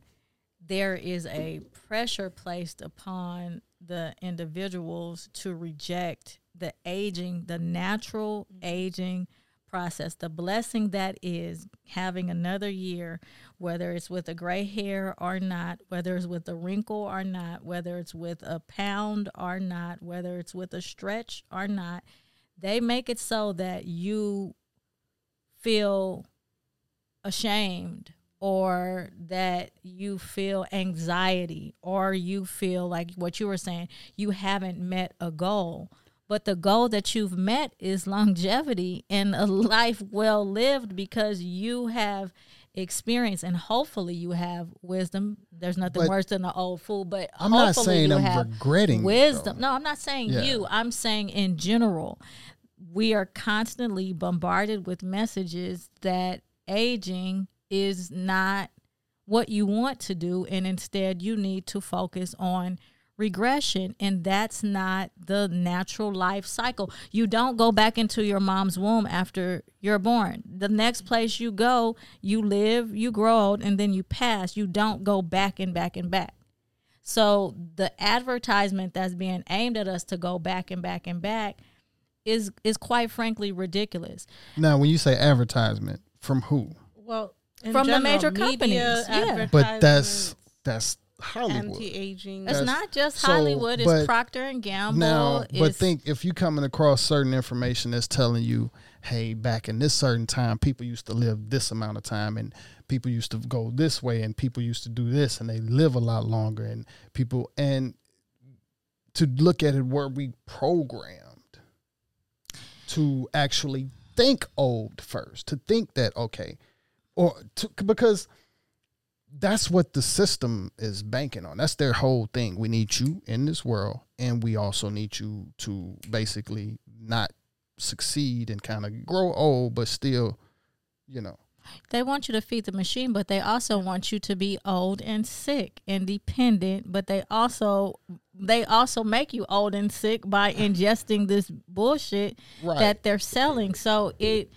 Speaker 3: there is a pressure placed upon the individuals to reject the aging, the natural mm-hmm. aging process, the blessing that is having another year, whether it's with a gray hair or not, whether it's with a wrinkle or not, whether it's with a pound or not, whether it's with a stretch or not, they make it so that you feel ashamed or that you feel anxiety or you feel like what you were saying, you haven't met a goal. But the goal that you've met is longevity and a (laughs) life well lived because you have experience and hopefully you have wisdom. There's nothing but worse than an old fool, but
Speaker 1: I'm not saying I'm regretting
Speaker 3: wisdom. No, I'm not saying yeah. you. I'm saying in general, we are constantly bombarded with messages that aging is not what you want to do and instead you need to focus on regression and that's not the natural life cycle. You don't go back into your mom's womb after you're born. The next place you go, you live, you grow old and then you pass. You don't go back and back and back. So the advertisement that's being aimed at us to go back and back and back is is quite frankly ridiculous.
Speaker 1: Now, when you say advertisement, from who?
Speaker 2: Well,
Speaker 3: from general, the major companies.
Speaker 1: Yeah. But that's that's Hollywood.
Speaker 2: Anti-aging.
Speaker 3: It's not just so, Hollywood. It's Procter and Gamble. Now,
Speaker 1: but think if you're coming across certain information that's telling you, hey, back in this certain time, people used to live this amount of time, and people used to go this way, and people used to do this, and they live a lot longer, and people and to look at it where we programmed to actually think old first, to think that okay or to, because that's what the system is banking on. That's their whole thing. We need you in this world, and we also need you to basically not succeed and kind of grow old, but still, you know.
Speaker 3: They want you to feed the machine, but they also want you to be old and sick and dependent. But they also they also make you old and sick by ingesting this bullshit right. that they're selling. So it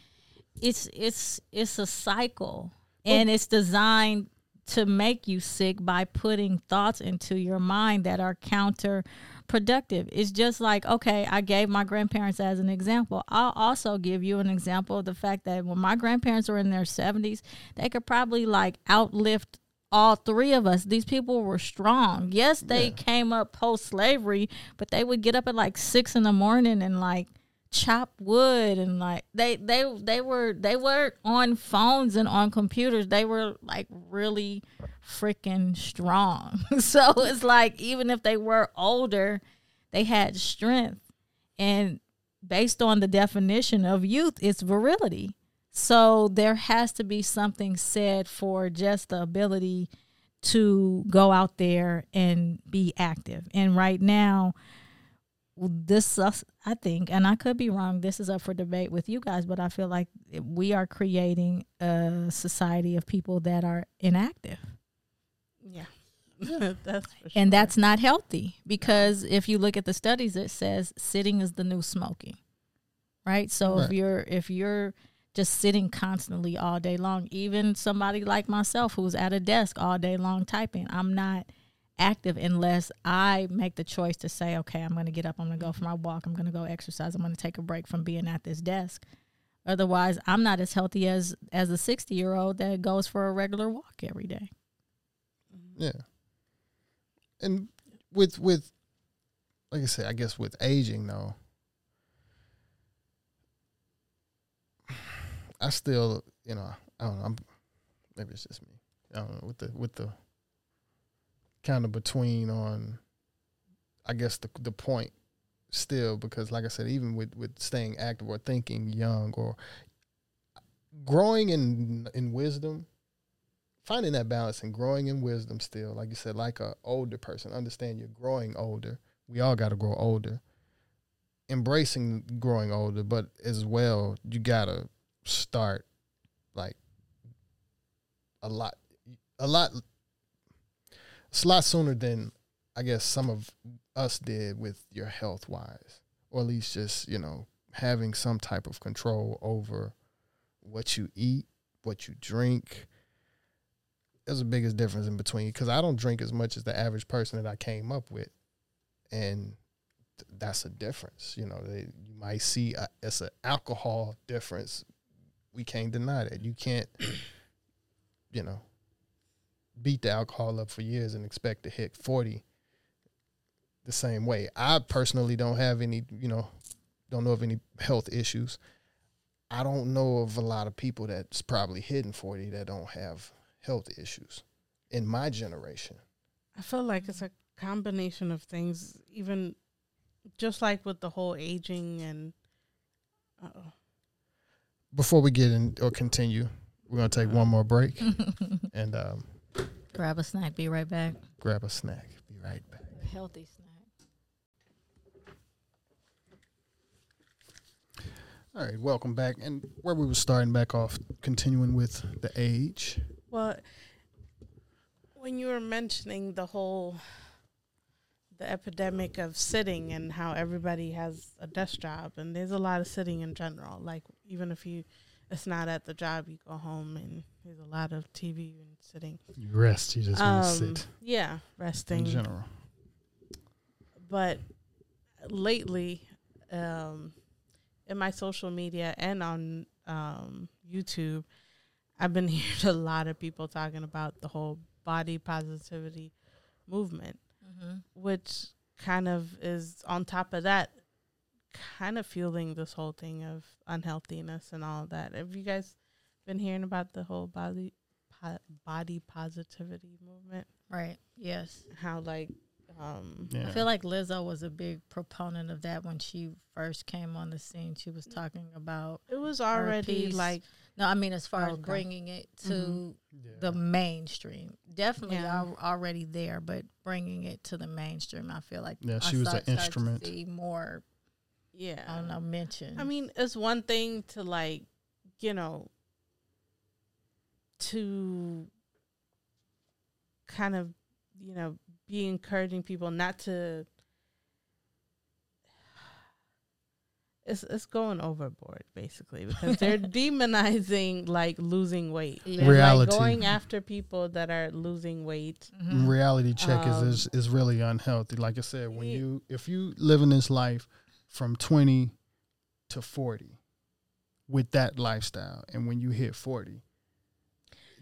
Speaker 3: it's it's it's a cycle and it's designed to make you sick by putting thoughts into your mind that are counterproductive. It's just like, okay, I gave my grandparents as an example. I'll also give you an example of the fact that when my grandparents were in their 70s, they could probably like outlift all three of us. These people were strong. Yes, they yeah. came up post slavery, but they would get up at like six in the morning and like chop wood and like they they they were they were on phones and on computers. They were like really freaking strong. (laughs) So it's like even if they were older they had strength. And based on the definition of youth it's virility. So there has to be something said for just the ability to go out there and be active. And right now this I think, and I could be wrong. This is up for debate with you guys, but I feel like we are creating a society of people that are inactive.
Speaker 2: Yeah. (laughs) that's sure.
Speaker 3: and that's not healthy because if you look at the studies it says sitting is the new smoking right so right. if you're if you're just sitting constantly all day long even somebody like myself who's at a desk all day long typing i'm not active unless I make the choice to say, okay, I'm going to get up, I'm going to go for my walk, I'm going to go exercise, I'm going to take a break from being at this desk. Otherwise, I'm not as healthy as as a 60 year old that goes for a regular walk every day. Mm-hmm.
Speaker 1: Yeah, and with with like I said, I guess with aging though, I still you know I don't know. I'm, maybe it's just me. I don't know with the with the kind of between on I guess the the point still because like I said, even with, with staying active or thinking young or growing in in wisdom, finding that balance and growing in wisdom still, like you said, like a older person, understand you're growing older. We all gotta grow older. Embracing growing older, but as well, you gotta start like a lot a lot it's a lot sooner than I guess some of us did with your health wise, or at least just you know having some type of control over what you eat, what you drink, there's the biggest difference in between because I don't drink as much as the average person that I came up with, and th- that's a difference. You know, they, you might see a, it's an alcohol difference. We can't deny that. You can't, (clears throat) you know, beat the alcohol up for years and expect to hit forty the same way. I personally don't have any, you know, don't know of any health issues. I don't know of a lot of people that's probably hitting 40 that don't have health issues in my generation.
Speaker 2: I feel like it's a combination of things, even just like with the whole aging and. Uh-oh.
Speaker 1: Before we get in or continue, we're gonna take one more break (laughs) and um,
Speaker 3: grab a snack. Be right back.
Speaker 1: Grab a snack. Be right back.
Speaker 3: Healthy snack.
Speaker 1: All right, welcome back. And where we were starting back off, continuing with the age.
Speaker 2: Well, when you were mentioning the whole the epidemic of sitting and how everybody has a desk job and there's a lot of sitting in general. Like even if you it's not at the job, you go home and there's a lot of TV and sitting.
Speaker 1: You rest. You just um, want to sit.
Speaker 2: Yeah, resting
Speaker 1: in general.
Speaker 2: But lately, um, in my social media and on um, YouTube, I've been (laughs) hearing a lot of people talking about the whole body positivity movement, mm-hmm. which kind of is on top of that, kind of fueling this whole thing of unhealthiness and all of that. Have you guys been hearing about the whole body po- body positivity movement?
Speaker 3: Right. Yes.
Speaker 2: How like um,
Speaker 3: yeah. I feel like Lizzo was a big proponent of that when she first came on the scene. She was talking about
Speaker 2: it was already like
Speaker 3: no, I mean as far okay. as bringing it to mm-hmm. yeah. the mainstream, definitely yeah. al- already there, but bringing it to the mainstream, I feel like
Speaker 1: yeah, she I was an instrument.
Speaker 3: see more,
Speaker 2: yeah,
Speaker 3: I don't know, mention.
Speaker 2: I mean, it's one thing to like, you know, to kind of, you know, be encouraging people not to it's it's going overboard basically because (laughs) they're demonizing like losing weight.
Speaker 1: Yeah. Reality
Speaker 2: like going after people that are losing weight.
Speaker 1: Mm-hmm. Reality check um, is, is is really unhealthy. Like I said, when you if you live in this life from twenty to forty with that lifestyle, and when you hit forty,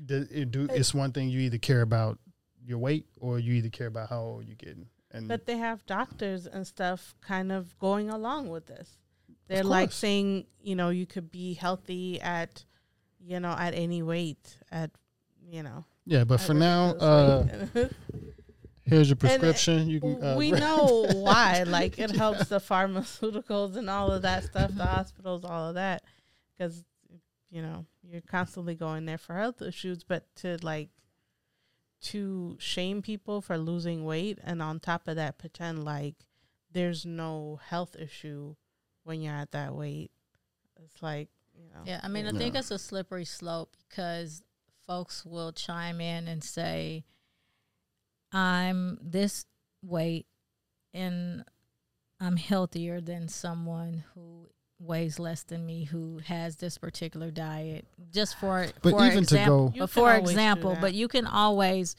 Speaker 1: it do it's one thing you either care about your weight or you either care about how old you're getting. And
Speaker 2: but they have doctors and stuff kind of going along with this. They're like saying, you know, you could be healthy at, you know, at any weight at, you know.
Speaker 1: Yeah, but for now, uh, (laughs) here's your prescription. And you can.
Speaker 2: Uh, we (laughs) know why. Like it helps the pharmaceuticals and all of that stuff, the hospitals, all of that, because you know you're constantly going there for health issues. But to like to shame people for losing weight and on top of that pretend like there's no health issue when you're at that weight. It's like, you know.
Speaker 3: Yeah, I mean, I think it's a slippery slope because folks will chime in and say, I'm this weight and I'm healthier than someone who weighs less than me who has this particular diet. Just for
Speaker 1: but
Speaker 3: for
Speaker 1: even example,
Speaker 3: to go for example but you can always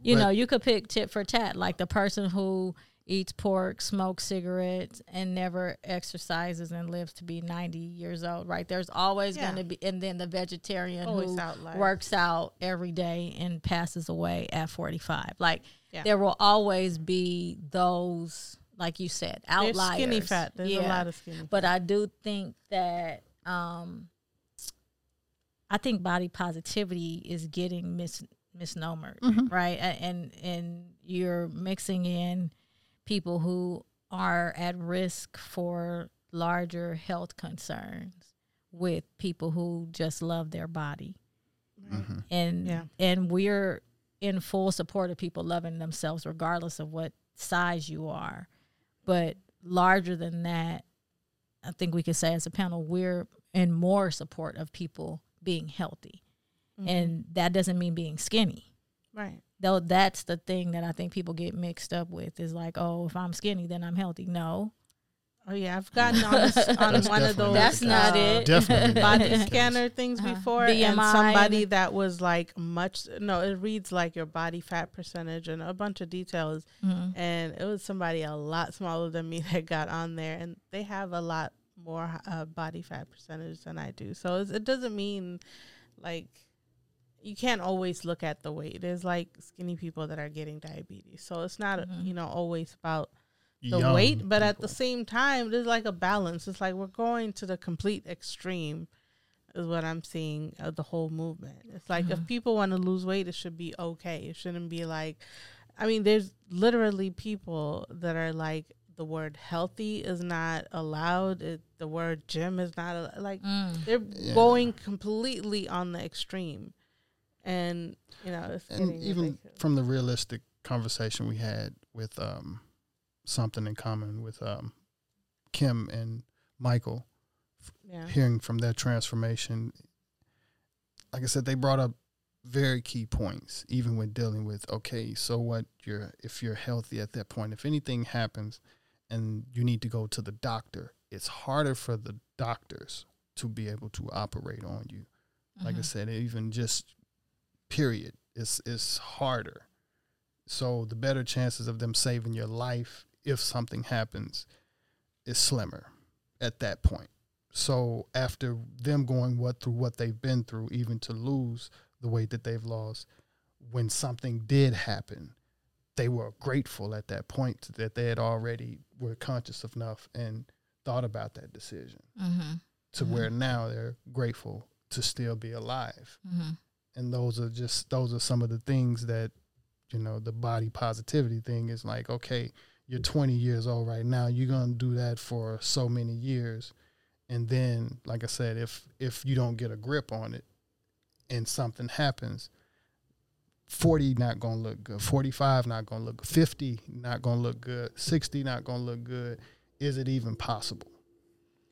Speaker 3: you but know you could pick tit for tat like the person who eats pork smokes cigarettes and never exercises and lives to be 90 years old right? There's always yeah. going to be and then the vegetarian always who out works out every day and passes away at 45 like yeah. there will always be those like you said, outliers. There's
Speaker 2: skinny fat. There's yeah. a lot of skinny.
Speaker 3: But I do think that um, I think body positivity is getting mis misnomered, mm-hmm. right? And and you're mixing in people who are at risk for larger health concerns with people who just love their body. Mm-hmm. And yeah. and we're in full support of people loving themselves regardless of what size you are. But larger than that, I think we could say as a panel, we're in more support of people being healthy. Mm-hmm. And that doesn't mean being skinny.
Speaker 2: Right.
Speaker 3: Though that's the thing that I think people get mixed up with is like, oh, if I'm skinny, then I'm healthy. No.
Speaker 2: Oh yeah, I've gotten on, (laughs) on one of those.
Speaker 3: That's not uh, it.
Speaker 2: Definitely body scanner things uh-huh. before, BMI. and somebody that was like much. No, it reads like your body fat percentage and a bunch of details, mm-hmm. and it was somebody a lot smaller than me (laughs) that got on there, and they have a lot more uh, body fat percentage than I do. So it doesn't mean like you can't always look at the weight. There's like skinny people that are getting diabetes, so it's not mm-hmm. you know always about the Young weight, but people. at the same time, there's like a balance. It's like we're going to the complete extreme, is what I'm seeing of the whole movement. It's like mm-hmm. if people want to lose weight, it should be okay. It shouldn't be like, I mean, there's literally people that are like, the word healthy is not allowed. It, the word gym is not like mm. they're yeah. going completely on the extreme, and you know,
Speaker 1: and even ridiculous. from the realistic conversation we had with um, something in common with um, Kim and Michael. Yeah. Hearing from their transformation, like I said, they brought up very key points, even when dealing with okay, so what? You're if you're healthy at that point, if anything happens, and you need to go to the doctor, it's harder for the doctors to be able to operate on you. Mm-hmm. Like I mm-hmm. said, even just period, it's it's harder. So the better chances of them saving your life if something happens is slimmer at that point. So after them going what through what they've been through, even to lose the weight that they've lost, when something did happen, they were grateful at that point that they had already were conscious enough and thought about that decision mm-hmm. to mm-hmm. where now they're grateful to still be alive. Mm-hmm. And those are just those are some of the things that you know the body positivity thing is like okay you're 20 years old right now you're going to do that for so many years. And then like i said if if you don't get a grip on it and something happens 40 not going to look good 45 not going to look good 50 not going to look good 60 not going to look good. Is it even possible?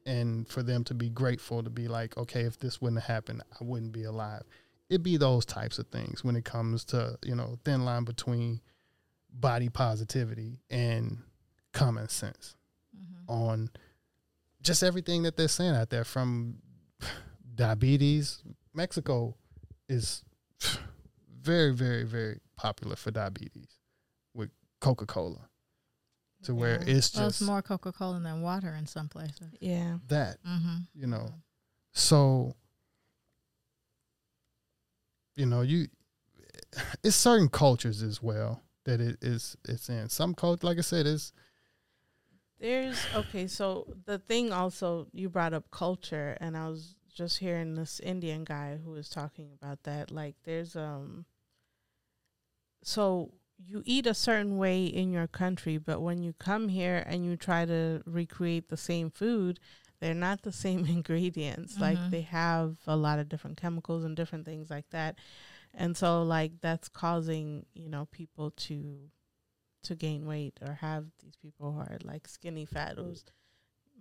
Speaker 1: And for them to be grateful to be like okay if this wouldn't have happened i wouldn't be alive. It'd be those types of things when it comes to you know thin line between body positivity and common sense mm-hmm. on just everything that they're saying out there from diabetes. Mexico is very, very, very popular for diabetes with Coca Cola. To yeah. where it's just well, it's
Speaker 3: more Coca Cola than water in some places.
Speaker 2: Yeah,
Speaker 1: that mm-hmm. you know, so you know you it's certain cultures as well that it is it's in. Some culture, like I said, is
Speaker 2: there's okay. So the thing also you brought up culture, and I was just hearing this Indian guy who was talking about that. Like there's um. So you eat a certain way in your country, but when you come here and you try to recreate the same food, they're not the same (laughs) ingredients. Mm-hmm. Like they have a lot of different chemicals and different things like that and so like that's causing you know people to to gain weight or have these people who are like skinny fat who's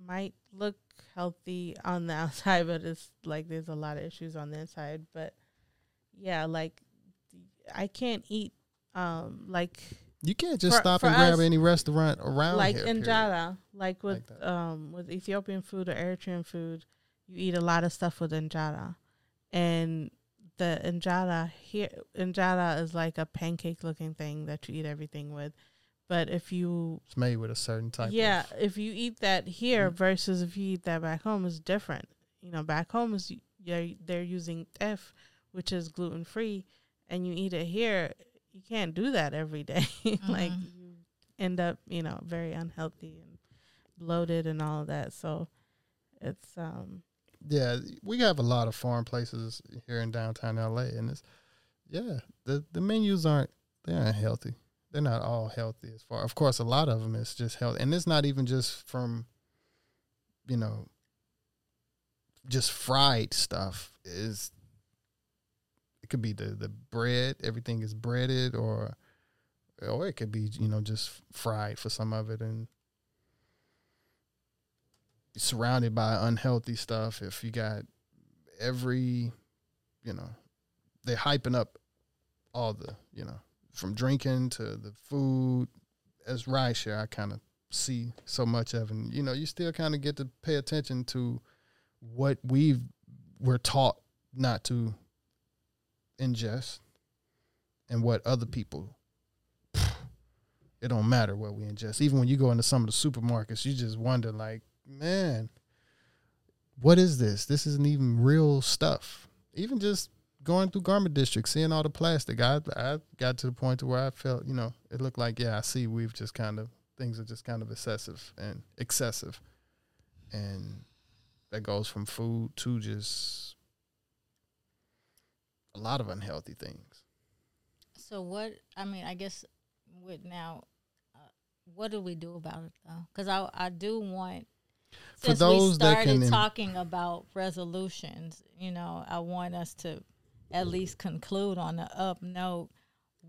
Speaker 2: might look healthy on the (laughs) outside but it's like there's a lot of issues on the inside but yeah like i can't eat um like
Speaker 1: you can't just for, stop for and grab any restaurant around
Speaker 2: like
Speaker 1: here,
Speaker 2: injera like with like um with ethiopian food or eritrean food you eat a lot of stuff with injera and the injera here injera is like a pancake looking thing that you eat everything with but if you
Speaker 1: it's made with a certain type
Speaker 2: yeah if you eat that here mm. versus if you eat that back home is different you know back home is they're, they're using teff which is gluten free and you eat it here you can't do that every day (laughs) mm-hmm. like you end up you know very unhealthy and bloated and all of that so it's um
Speaker 1: yeah, we have a lot of foreign places here in downtown LA, and it's yeah, the the menus aren't they aren't healthy. They're not all healthy as far. Of course, a lot of them is just healthy, and it's not even just from you know just fried stuff. Is it could be the the bread. Everything is breaded, or or it could be you know just fried for some of it, and surrounded by unhealthy stuff, if you got every, you know, they're hyping up all the, you know, from drinking to the food. As rice rideshare, I kind of see so much of, and you know, you still kind of get to pay attention to what we were taught not to ingest, and what other people. It don't matter what we ingest. Even when you go into some of the supermarkets, you just wonder, like, man, what is this? This isn't even real stuff. Even just going through garment district, seeing all the plastic, I I got to the point to where I felt, you know, it looked like, yeah, I see we've just kind of things are just kind of excessive and excessive. And that goes from food to just a lot of unhealthy things.
Speaker 3: So what I mean, I guess with now uh, what do we do about it though? Cuz I I do want
Speaker 1: for those
Speaker 3: we started
Speaker 1: can
Speaker 3: talking about resolutions, you know, I want us to at least conclude on the up note.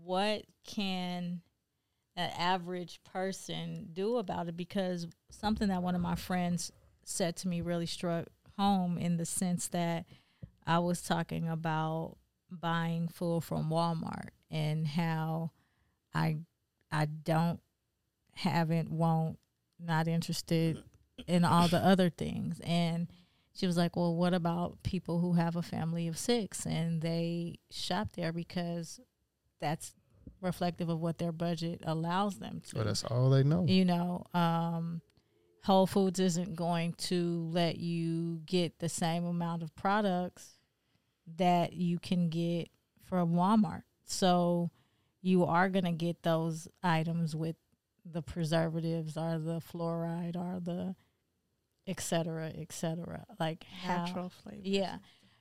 Speaker 3: What can an average person do about it? Because something that one of my friends said to me really struck home in the sense that I was talking about buying food from Walmart and how I I don't haven't won't not interested in all the other things and she was like, Well, what about people who have a family of six and they shop there because that's reflective of what their budget allows them to.
Speaker 1: Well, that's all they know.
Speaker 3: You know, um, Whole Foods isn't going to let you get the same amount of products that you can get from Walmart. So you are going to get those items with the preservatives or the fluoride or the et cetera, et cetera. Like
Speaker 2: natural
Speaker 3: how,
Speaker 2: flavors.
Speaker 3: Yeah,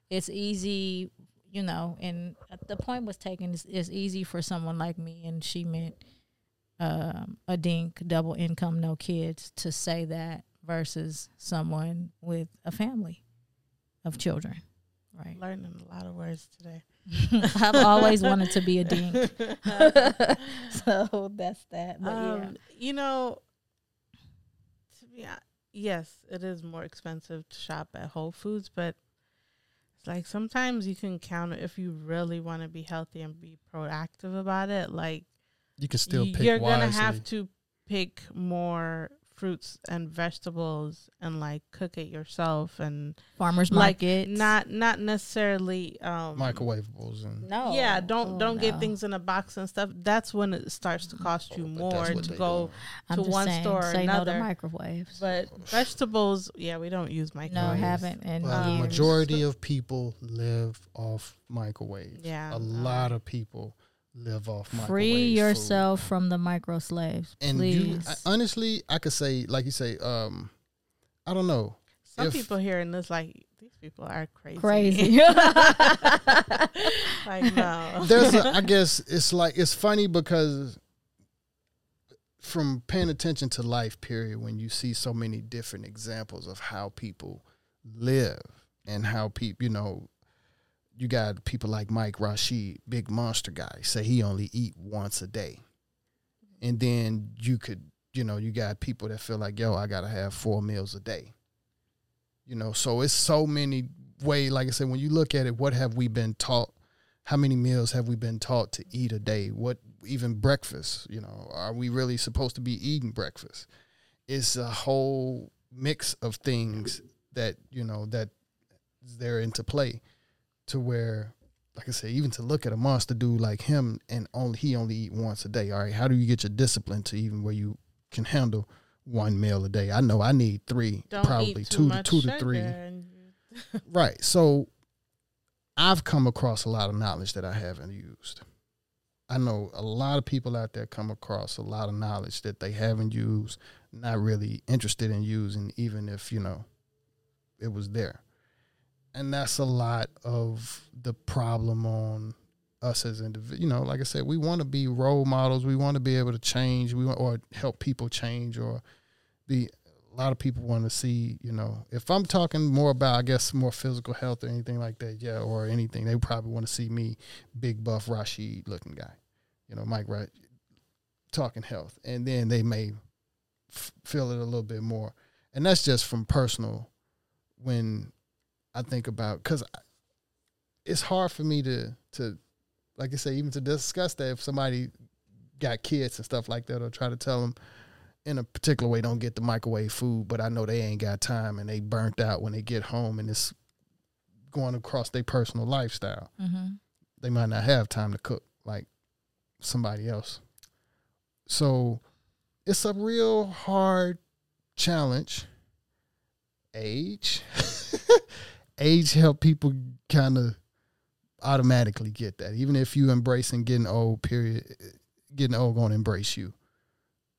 Speaker 3: it's easy, you know. And the point was taken. It's, it's easy for someone like me, and she meant um, a dink, double income, no kids, to say that versus someone with a family of children. Right.
Speaker 2: Learning a lot of words today. (laughs)
Speaker 3: I've always wanted to be a dink. (laughs) (laughs) so that's that. But um, yeah.
Speaker 2: You know, to be honest, yes, it is more expensive to shop at Whole Foods, but it's like sometimes you can count if you really want to be healthy and be proactive about it. Like
Speaker 1: you can still pick
Speaker 2: you're
Speaker 1: wisely.
Speaker 2: gonna have to pick more fruits and vegetables and like cook it yourself and
Speaker 3: farmers market.
Speaker 2: not not necessarily um
Speaker 1: microwavables and
Speaker 3: no.
Speaker 2: Yeah don't oh, don't no. get things in a box and stuff. That's when it starts to cost you oh, more to go to one saying, store or another
Speaker 3: no microwaves.
Speaker 2: But vegetables yeah we don't use microwaves.
Speaker 3: No haven't and
Speaker 1: the majority of people live off microwaves.
Speaker 2: Yeah.
Speaker 1: A um, lot of people live off
Speaker 3: free yourself food. from the micro slaves and please. you
Speaker 1: I, honestly i could say like you say um i don't know
Speaker 2: some if, people hearing this like these people are crazy
Speaker 3: crazy (laughs) (laughs)
Speaker 2: like no
Speaker 1: there's a, i guess it's like it's funny because from paying attention to life period when you see so many different examples of how people live and how people you know you got people like Mike Rashid, big monster guy, say he only eat once a day. And then you could, you know, you got people that feel like, yo, I gotta have four meals a day. You know, so it's so many way, like I said, when you look at it, what have we been taught? How many meals have we been taught to eat a day? What even breakfast, you know, are we really supposed to be eating breakfast? It's a whole mix of things that, you know, that they're into play to where like I say, even to look at a monster dude like him and only he only eat once a day. All right, how do you get your discipline to even where you can handle one meal a day? I know I need 3
Speaker 2: Don't
Speaker 1: probably two to two to three. (laughs) right. So I've come across a lot of knowledge that I haven't used. I know a lot of people out there come across a lot of knowledge that they haven't used, not really interested in using, even if you know it was there and that's a lot of the problem on us as individuals. You know, like I said, we want to be role models. We want to be able to change. We want or help people change or be. A lot of people want to see. You know, if I'm talking more about, I guess, more physical health or anything like that, yeah, or anything, they probably want to see me, big buff Rashid looking guy. You know, Mike Right, talking health, and then they may f- feel it a little bit more, and that's just from personal. When I think about because it's hard for me to to like I say even to discuss that if somebody got kids and stuff like that or try to tell them in a particular way don't get the microwave food, but I know they ain't got time and they burnt out when they get home and it's going across their personal lifestyle. Mm-hmm. They might not have time to cook like somebody else. So it's a real hard challenge. Age. (laughs) Age help people kind of automatically get that. Even if you embracing getting old, period, getting old gonna embrace you.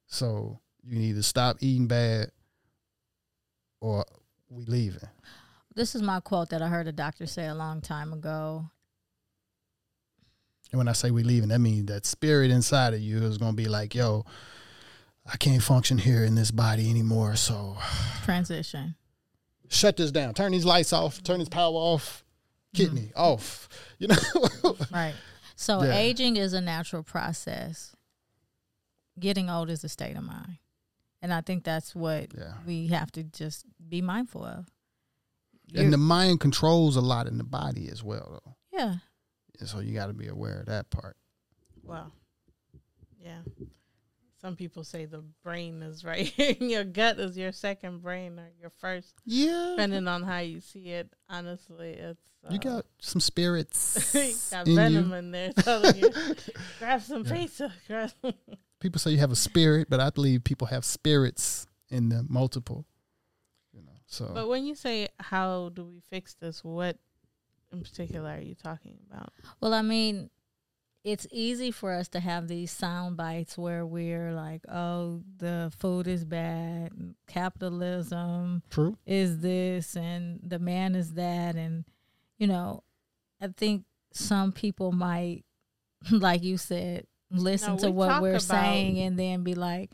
Speaker 1: So you need to stop eating bad or we leaving.
Speaker 3: This is my quote that I heard a doctor say a long time ago.
Speaker 1: And when I say we leaving, that means that spirit inside of you is gonna be like, yo, I can't function here in this body anymore. So
Speaker 3: transition.
Speaker 1: Shut this down. Turn these lights off. Turn this power off. Kidney mm-hmm. off. (laughs) You know.
Speaker 3: right. So yeah. aging is a natural process. Getting old is a state of mind. And I think that's what yeah. we have to just be mindful of.
Speaker 1: You're, and the mind controls a lot in the body as well, though.
Speaker 3: Yeah.
Speaker 1: And so you got to be aware of that part.
Speaker 2: Wow. Yeah. Some people say the brain is right. your gut is your second brain or your first.
Speaker 1: Yeah.
Speaker 2: Depending on how you see it. Honestly, it's.
Speaker 1: Uh, you got some spirits. (laughs)
Speaker 2: got in venom you. in there telling you, (laughs) grab some yeah. pizza. Grab (laughs)
Speaker 1: people say you have a spirit, but I believe people have spirits in them, multiple. You know, so.
Speaker 2: But when you say how do we fix this, what in particular are you talking about?
Speaker 3: Well, I mean, it's easy for us to have these sound bites where we're like, "Oh, the food is bad, capitalism
Speaker 1: True.
Speaker 3: is this, and the man is that," and you know, I think some people might, (laughs) like you said, listen no, to what we're saying and then be like,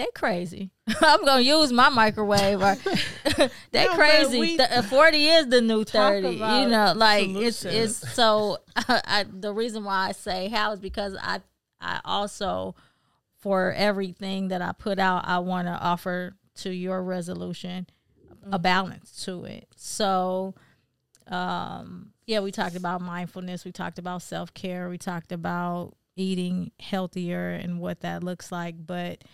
Speaker 3: they crazy. (laughs) I'm gonna use my microwave. Or (laughs) they no, crazy. Th- Forty is the new thirty. You know, like solutions. it's it's (laughs) so. I, the reason why I say how is because I I also for everything that I put out, I want to offer to your resolution mm-hmm. a balance to it. So, um, yeah, we talked about mindfulness. We talked about self care. We talked about eating healthier and what that looks like, but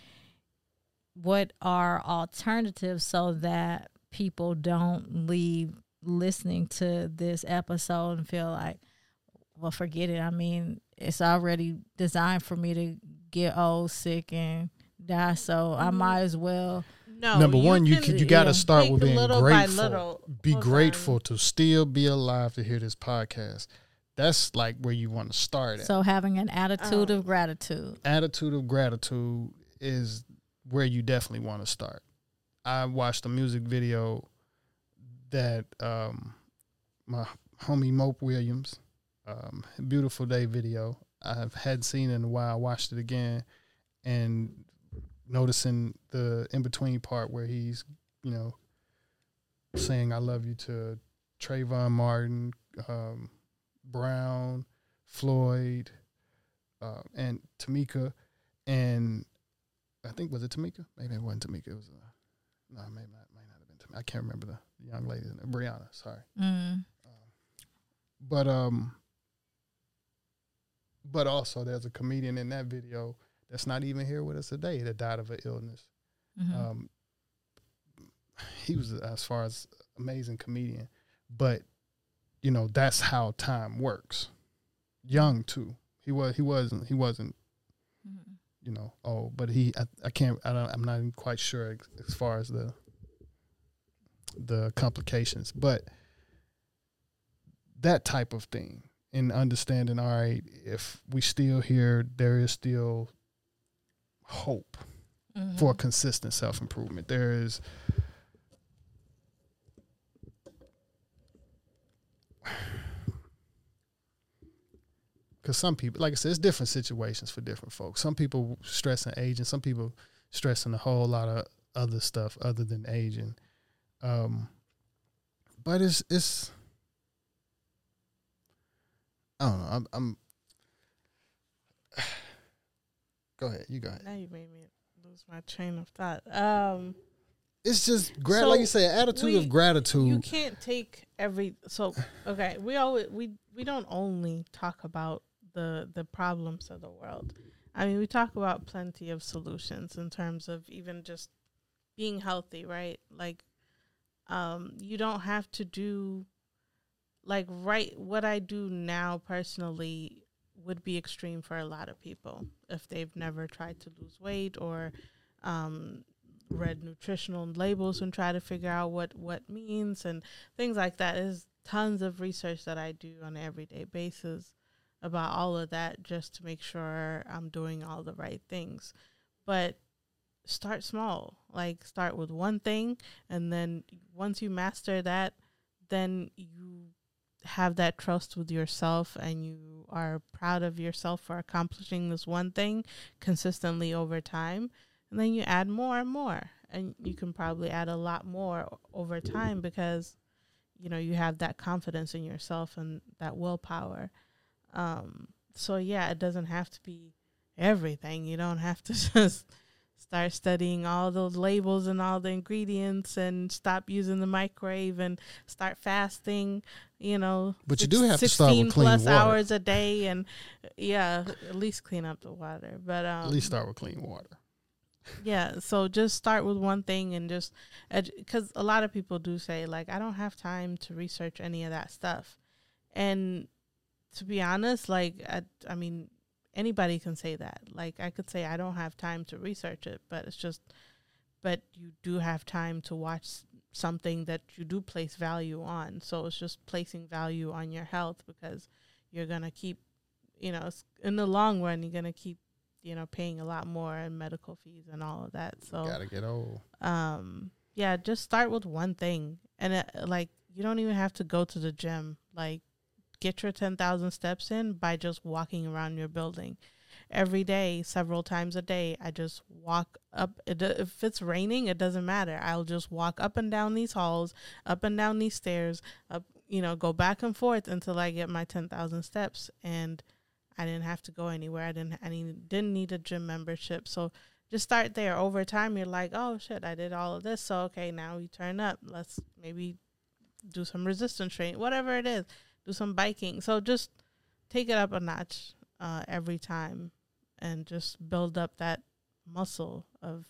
Speaker 3: what are alternatives so that people don't leave listening to this episode and feel like, well, forget it. I mean, it's already designed for me to get old, sick, and die. So I mm-hmm. might as well.
Speaker 1: No, number one, you can, you got to yeah, start with being grateful. Little, be grateful on. to still be alive to hear this podcast. That's like where you want to start.
Speaker 3: At. So having an attitude oh. of gratitude.
Speaker 1: Attitude of gratitude is where you definitely want to start. I watched a music video that um, my homie Mope Williams, um, beautiful day video. I've had seen in a while. I watched it again, and noticing the in between part where he's, you know, saying "I love you" to Trayvon Martin, um, Brown, Floyd, uh, and Tamika, and I think was it Tamika? Maybe it wasn't Tamika. It was uh, no, maybe not, might not have been Tamika. I can't remember the young lady. Breonna. Sorry. Mm. Um, but um, but also there's a comedian in that video that's not even here with us today that died of an illness. Mm-hmm. Um, he was as far as amazing comedian, but you know that's how time works. Young too. He was. He wasn't. He wasn't. You know, oh, but he, I, I can't, I don't, I'm not even quite sure as far as the the complications, but that type of thing in understanding, all right, if we still here, there is still hope mm-hmm. for consistent self improvement. There is because some people, like I said, it's different situations for different folks. Some people stress stressing aging, some people stressing a whole lot of other stuff other than aging. Um, but it's it's I don't know. I'm, I'm (sighs) go ahead. You go ahead.
Speaker 2: Now you made me lose my train of thought. Um,
Speaker 1: it's just grat- so like you say, attitude we, of gratitude.
Speaker 2: You can't take every so okay. We always we we don't only talk about the the problems of the world. I mean, we talk about plenty of solutions in terms of even just being healthy, right? Like, um, you don't have to do like right what I do now personally would be extreme for a lot of people if they've never tried to lose weight or um, read nutritional labels and try to figure out what what means and things like that. There's tons of research that I do on an everyday basis about all of that just to make sure I'm doing all the right things. But start small. Like start with one thing and then once you master that, then you have that trust with yourself and you are proud of yourself for accomplishing this one thing consistently over time and then you add more and more and you can probably add a lot more over time because you know you have that confidence in yourself and that willpower um so yeah it doesn't have to be everything. You don't have to (laughs) just start studying all those labels and all the ingredients and stop using the microwave and start fasting you know
Speaker 1: but you do have to start with clean plus water.
Speaker 2: hours a day and yeah at least clean up the water. But um,
Speaker 1: at least start with clean water.
Speaker 2: Yeah so just start with one thing and just because a lot of people do say like i don't have time to research any of that stuff. And to be honest like i, I mean anybody can say that. Like I could say I don't have time to research it, but it's just but you do have time to watch something that you do place value on. So it's just placing value on your health because you're going to keep you know, in the long run you're going to keep you know paying a lot more in medical fees and all of that. So
Speaker 1: got to get old.
Speaker 2: Um yeah, just start with one thing and it, like you don't even have to go to the gym. Like get your 10,000 steps in by just walking around your building. Every day, several times a day, I just walk up. Uh, if it's raining, it doesn't matter. I'll just walk up and down these halls, up and down these stairs, up, you know, go back and forth until I get my 10,000 steps. And I didn't have to go anywhere. I didn't, I didn't need a gym membership. So just start there. Over time, you're like, oh shit, I did all of this. So, okay, now we turn up. Let's maybe do some resistance training, whatever it is do some biking. So just take it up a notch uh, every time and just build up that muscle of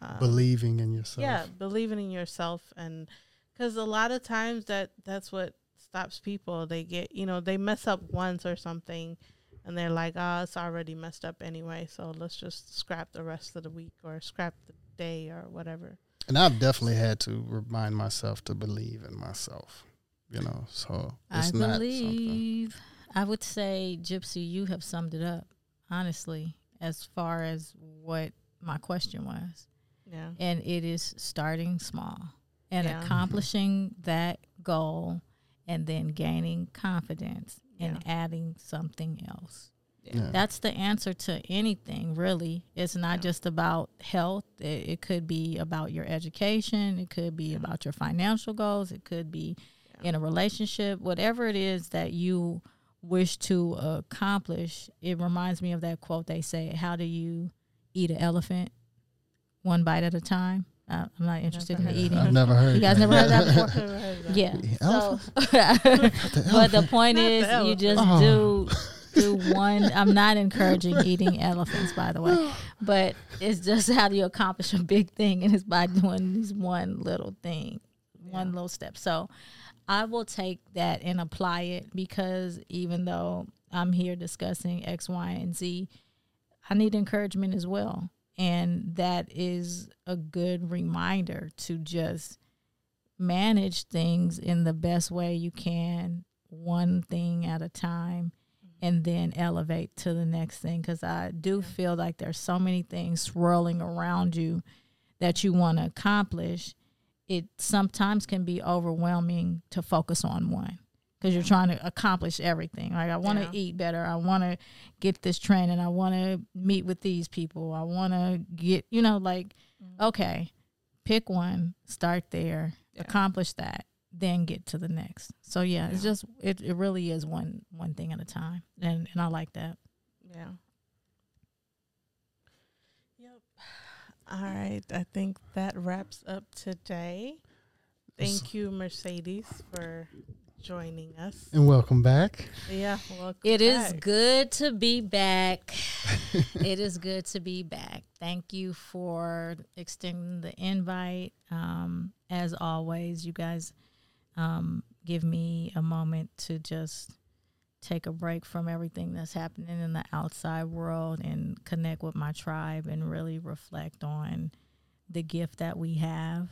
Speaker 1: um, believing in yourself.
Speaker 2: Yeah, believing in yourself, and because a lot of times that that's what stops people. They get you know they mess up once or something, and they're like, oh, it's already messed up anyway. So let's just scrap the rest of the week or scrap the day or whatever.
Speaker 1: And I've definitely had to remind myself to believe in myself you know. So it's
Speaker 3: I believe I would say, Gypsy, you have summed it up honestly as far as what my question was.
Speaker 2: Yeah,
Speaker 3: and it is starting small and yeah. accomplishing that goal, and then gaining confidence yeah. and adding something else. Yeah. That's the answer to anything, really. It's not just about health. It, it, could be about your education. It could be about your financial goals. It could be in a relationship, whatever it is that you wish to accomplish, it reminds me of that quote they say, How do you eat an elephant? One bite at a time. Uh, I'm not interested in eating.
Speaker 1: I've never heard.
Speaker 3: You guys never heard that before? yeah. So, (laughs) but the point is, the you just oh. do do one. I'm not encouraging eating elephants, by the way, (sighs) but it's just how do you accomplish a big thing, and it's by doing this one little thing, yeah. one little step. So, I will take that and apply it because even though I'm here discussing X, Y, and Z, I need encouragement as well. And that is a good reminder to just manage things in the best way you can, one thing at a time, mm-hmm. and then elevate to the next thing. Because I do feel like there's so many things swirling around you that you want to accomplish it sometimes can be overwhelming to focus on one because you're trying to accomplish everything. Like I want to yeah. eat better, I want to get this training, I want to meet with these people, I want to get, you know, like mm-hmm. okay, pick one, start there, yeah. accomplish that, then get to the next. So yeah, yeah, it's just it, it really is one one thing at a time, and and I like that.
Speaker 2: Yeah. All right. I think that wraps up today. Thank you, Mercedes, for joining us.
Speaker 1: And welcome back.
Speaker 2: Yeah, welcome.
Speaker 3: It back. is good to be back. (laughs) it is good to be back. Thank you for extending the invite. Um, as always, you guys um, give me a moment to just take a break from everything that's happening in the outside world and connect with my tribe and really reflect on the gift that we have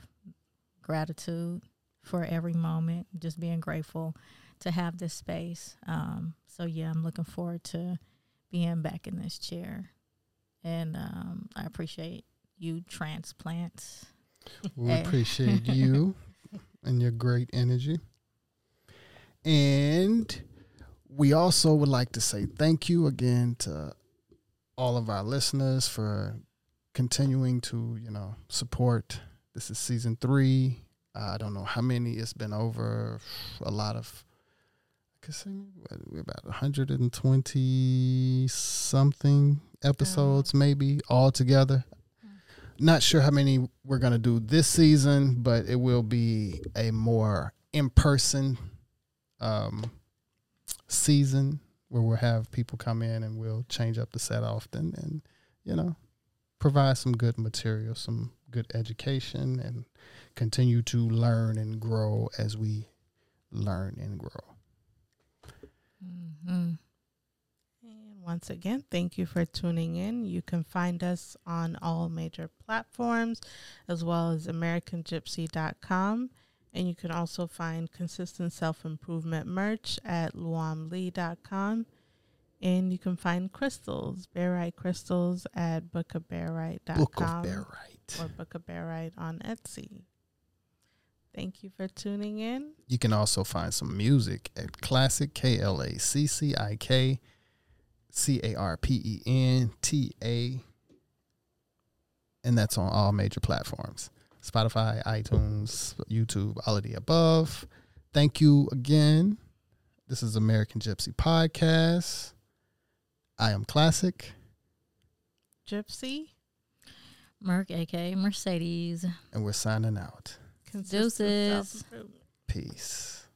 Speaker 3: gratitude for every moment, just being grateful to have this space. Um, so, yeah, I'm looking forward to being back in this chair. And um, I appreciate you, transplants.
Speaker 1: We appreciate you (laughs) and your great energy. And we also would like to say thank you again to all of our listeners for continuing to, you know, support. This is season three. Uh, I don't know how many it's been over. A lot of, I guess we're about 120 something episodes, oh. maybe all together. Not sure how many we're gonna do this season, but it will be a more in person um, season where we'll have people come in and we'll change up the set often and you know provide some good material, some good education, and continue to learn and grow as we learn and grow.
Speaker 2: Mm-hmm. And once again, thank you for tuning in. You can find us on all major platforms as well as AmericanGypsy.com. And you can also find consistent self improvement merch at luamlee.com. And you can find crystals, barite crystals at bookofbarite.com. Book of. Or Book of on Etsy. Thank you for tuning in.
Speaker 1: You can also find some music at Classic, K L A C C I K C A R P E N T A. And that's on all major platforms Spotify, iTunes, YouTube, all of the above. Thank you again. This is American Gypsy Podcast. I am Classic.
Speaker 2: Gypsy.
Speaker 3: Merc, aka Mercedes.
Speaker 1: And we're signing out.
Speaker 3: Deuces.
Speaker 1: Peace.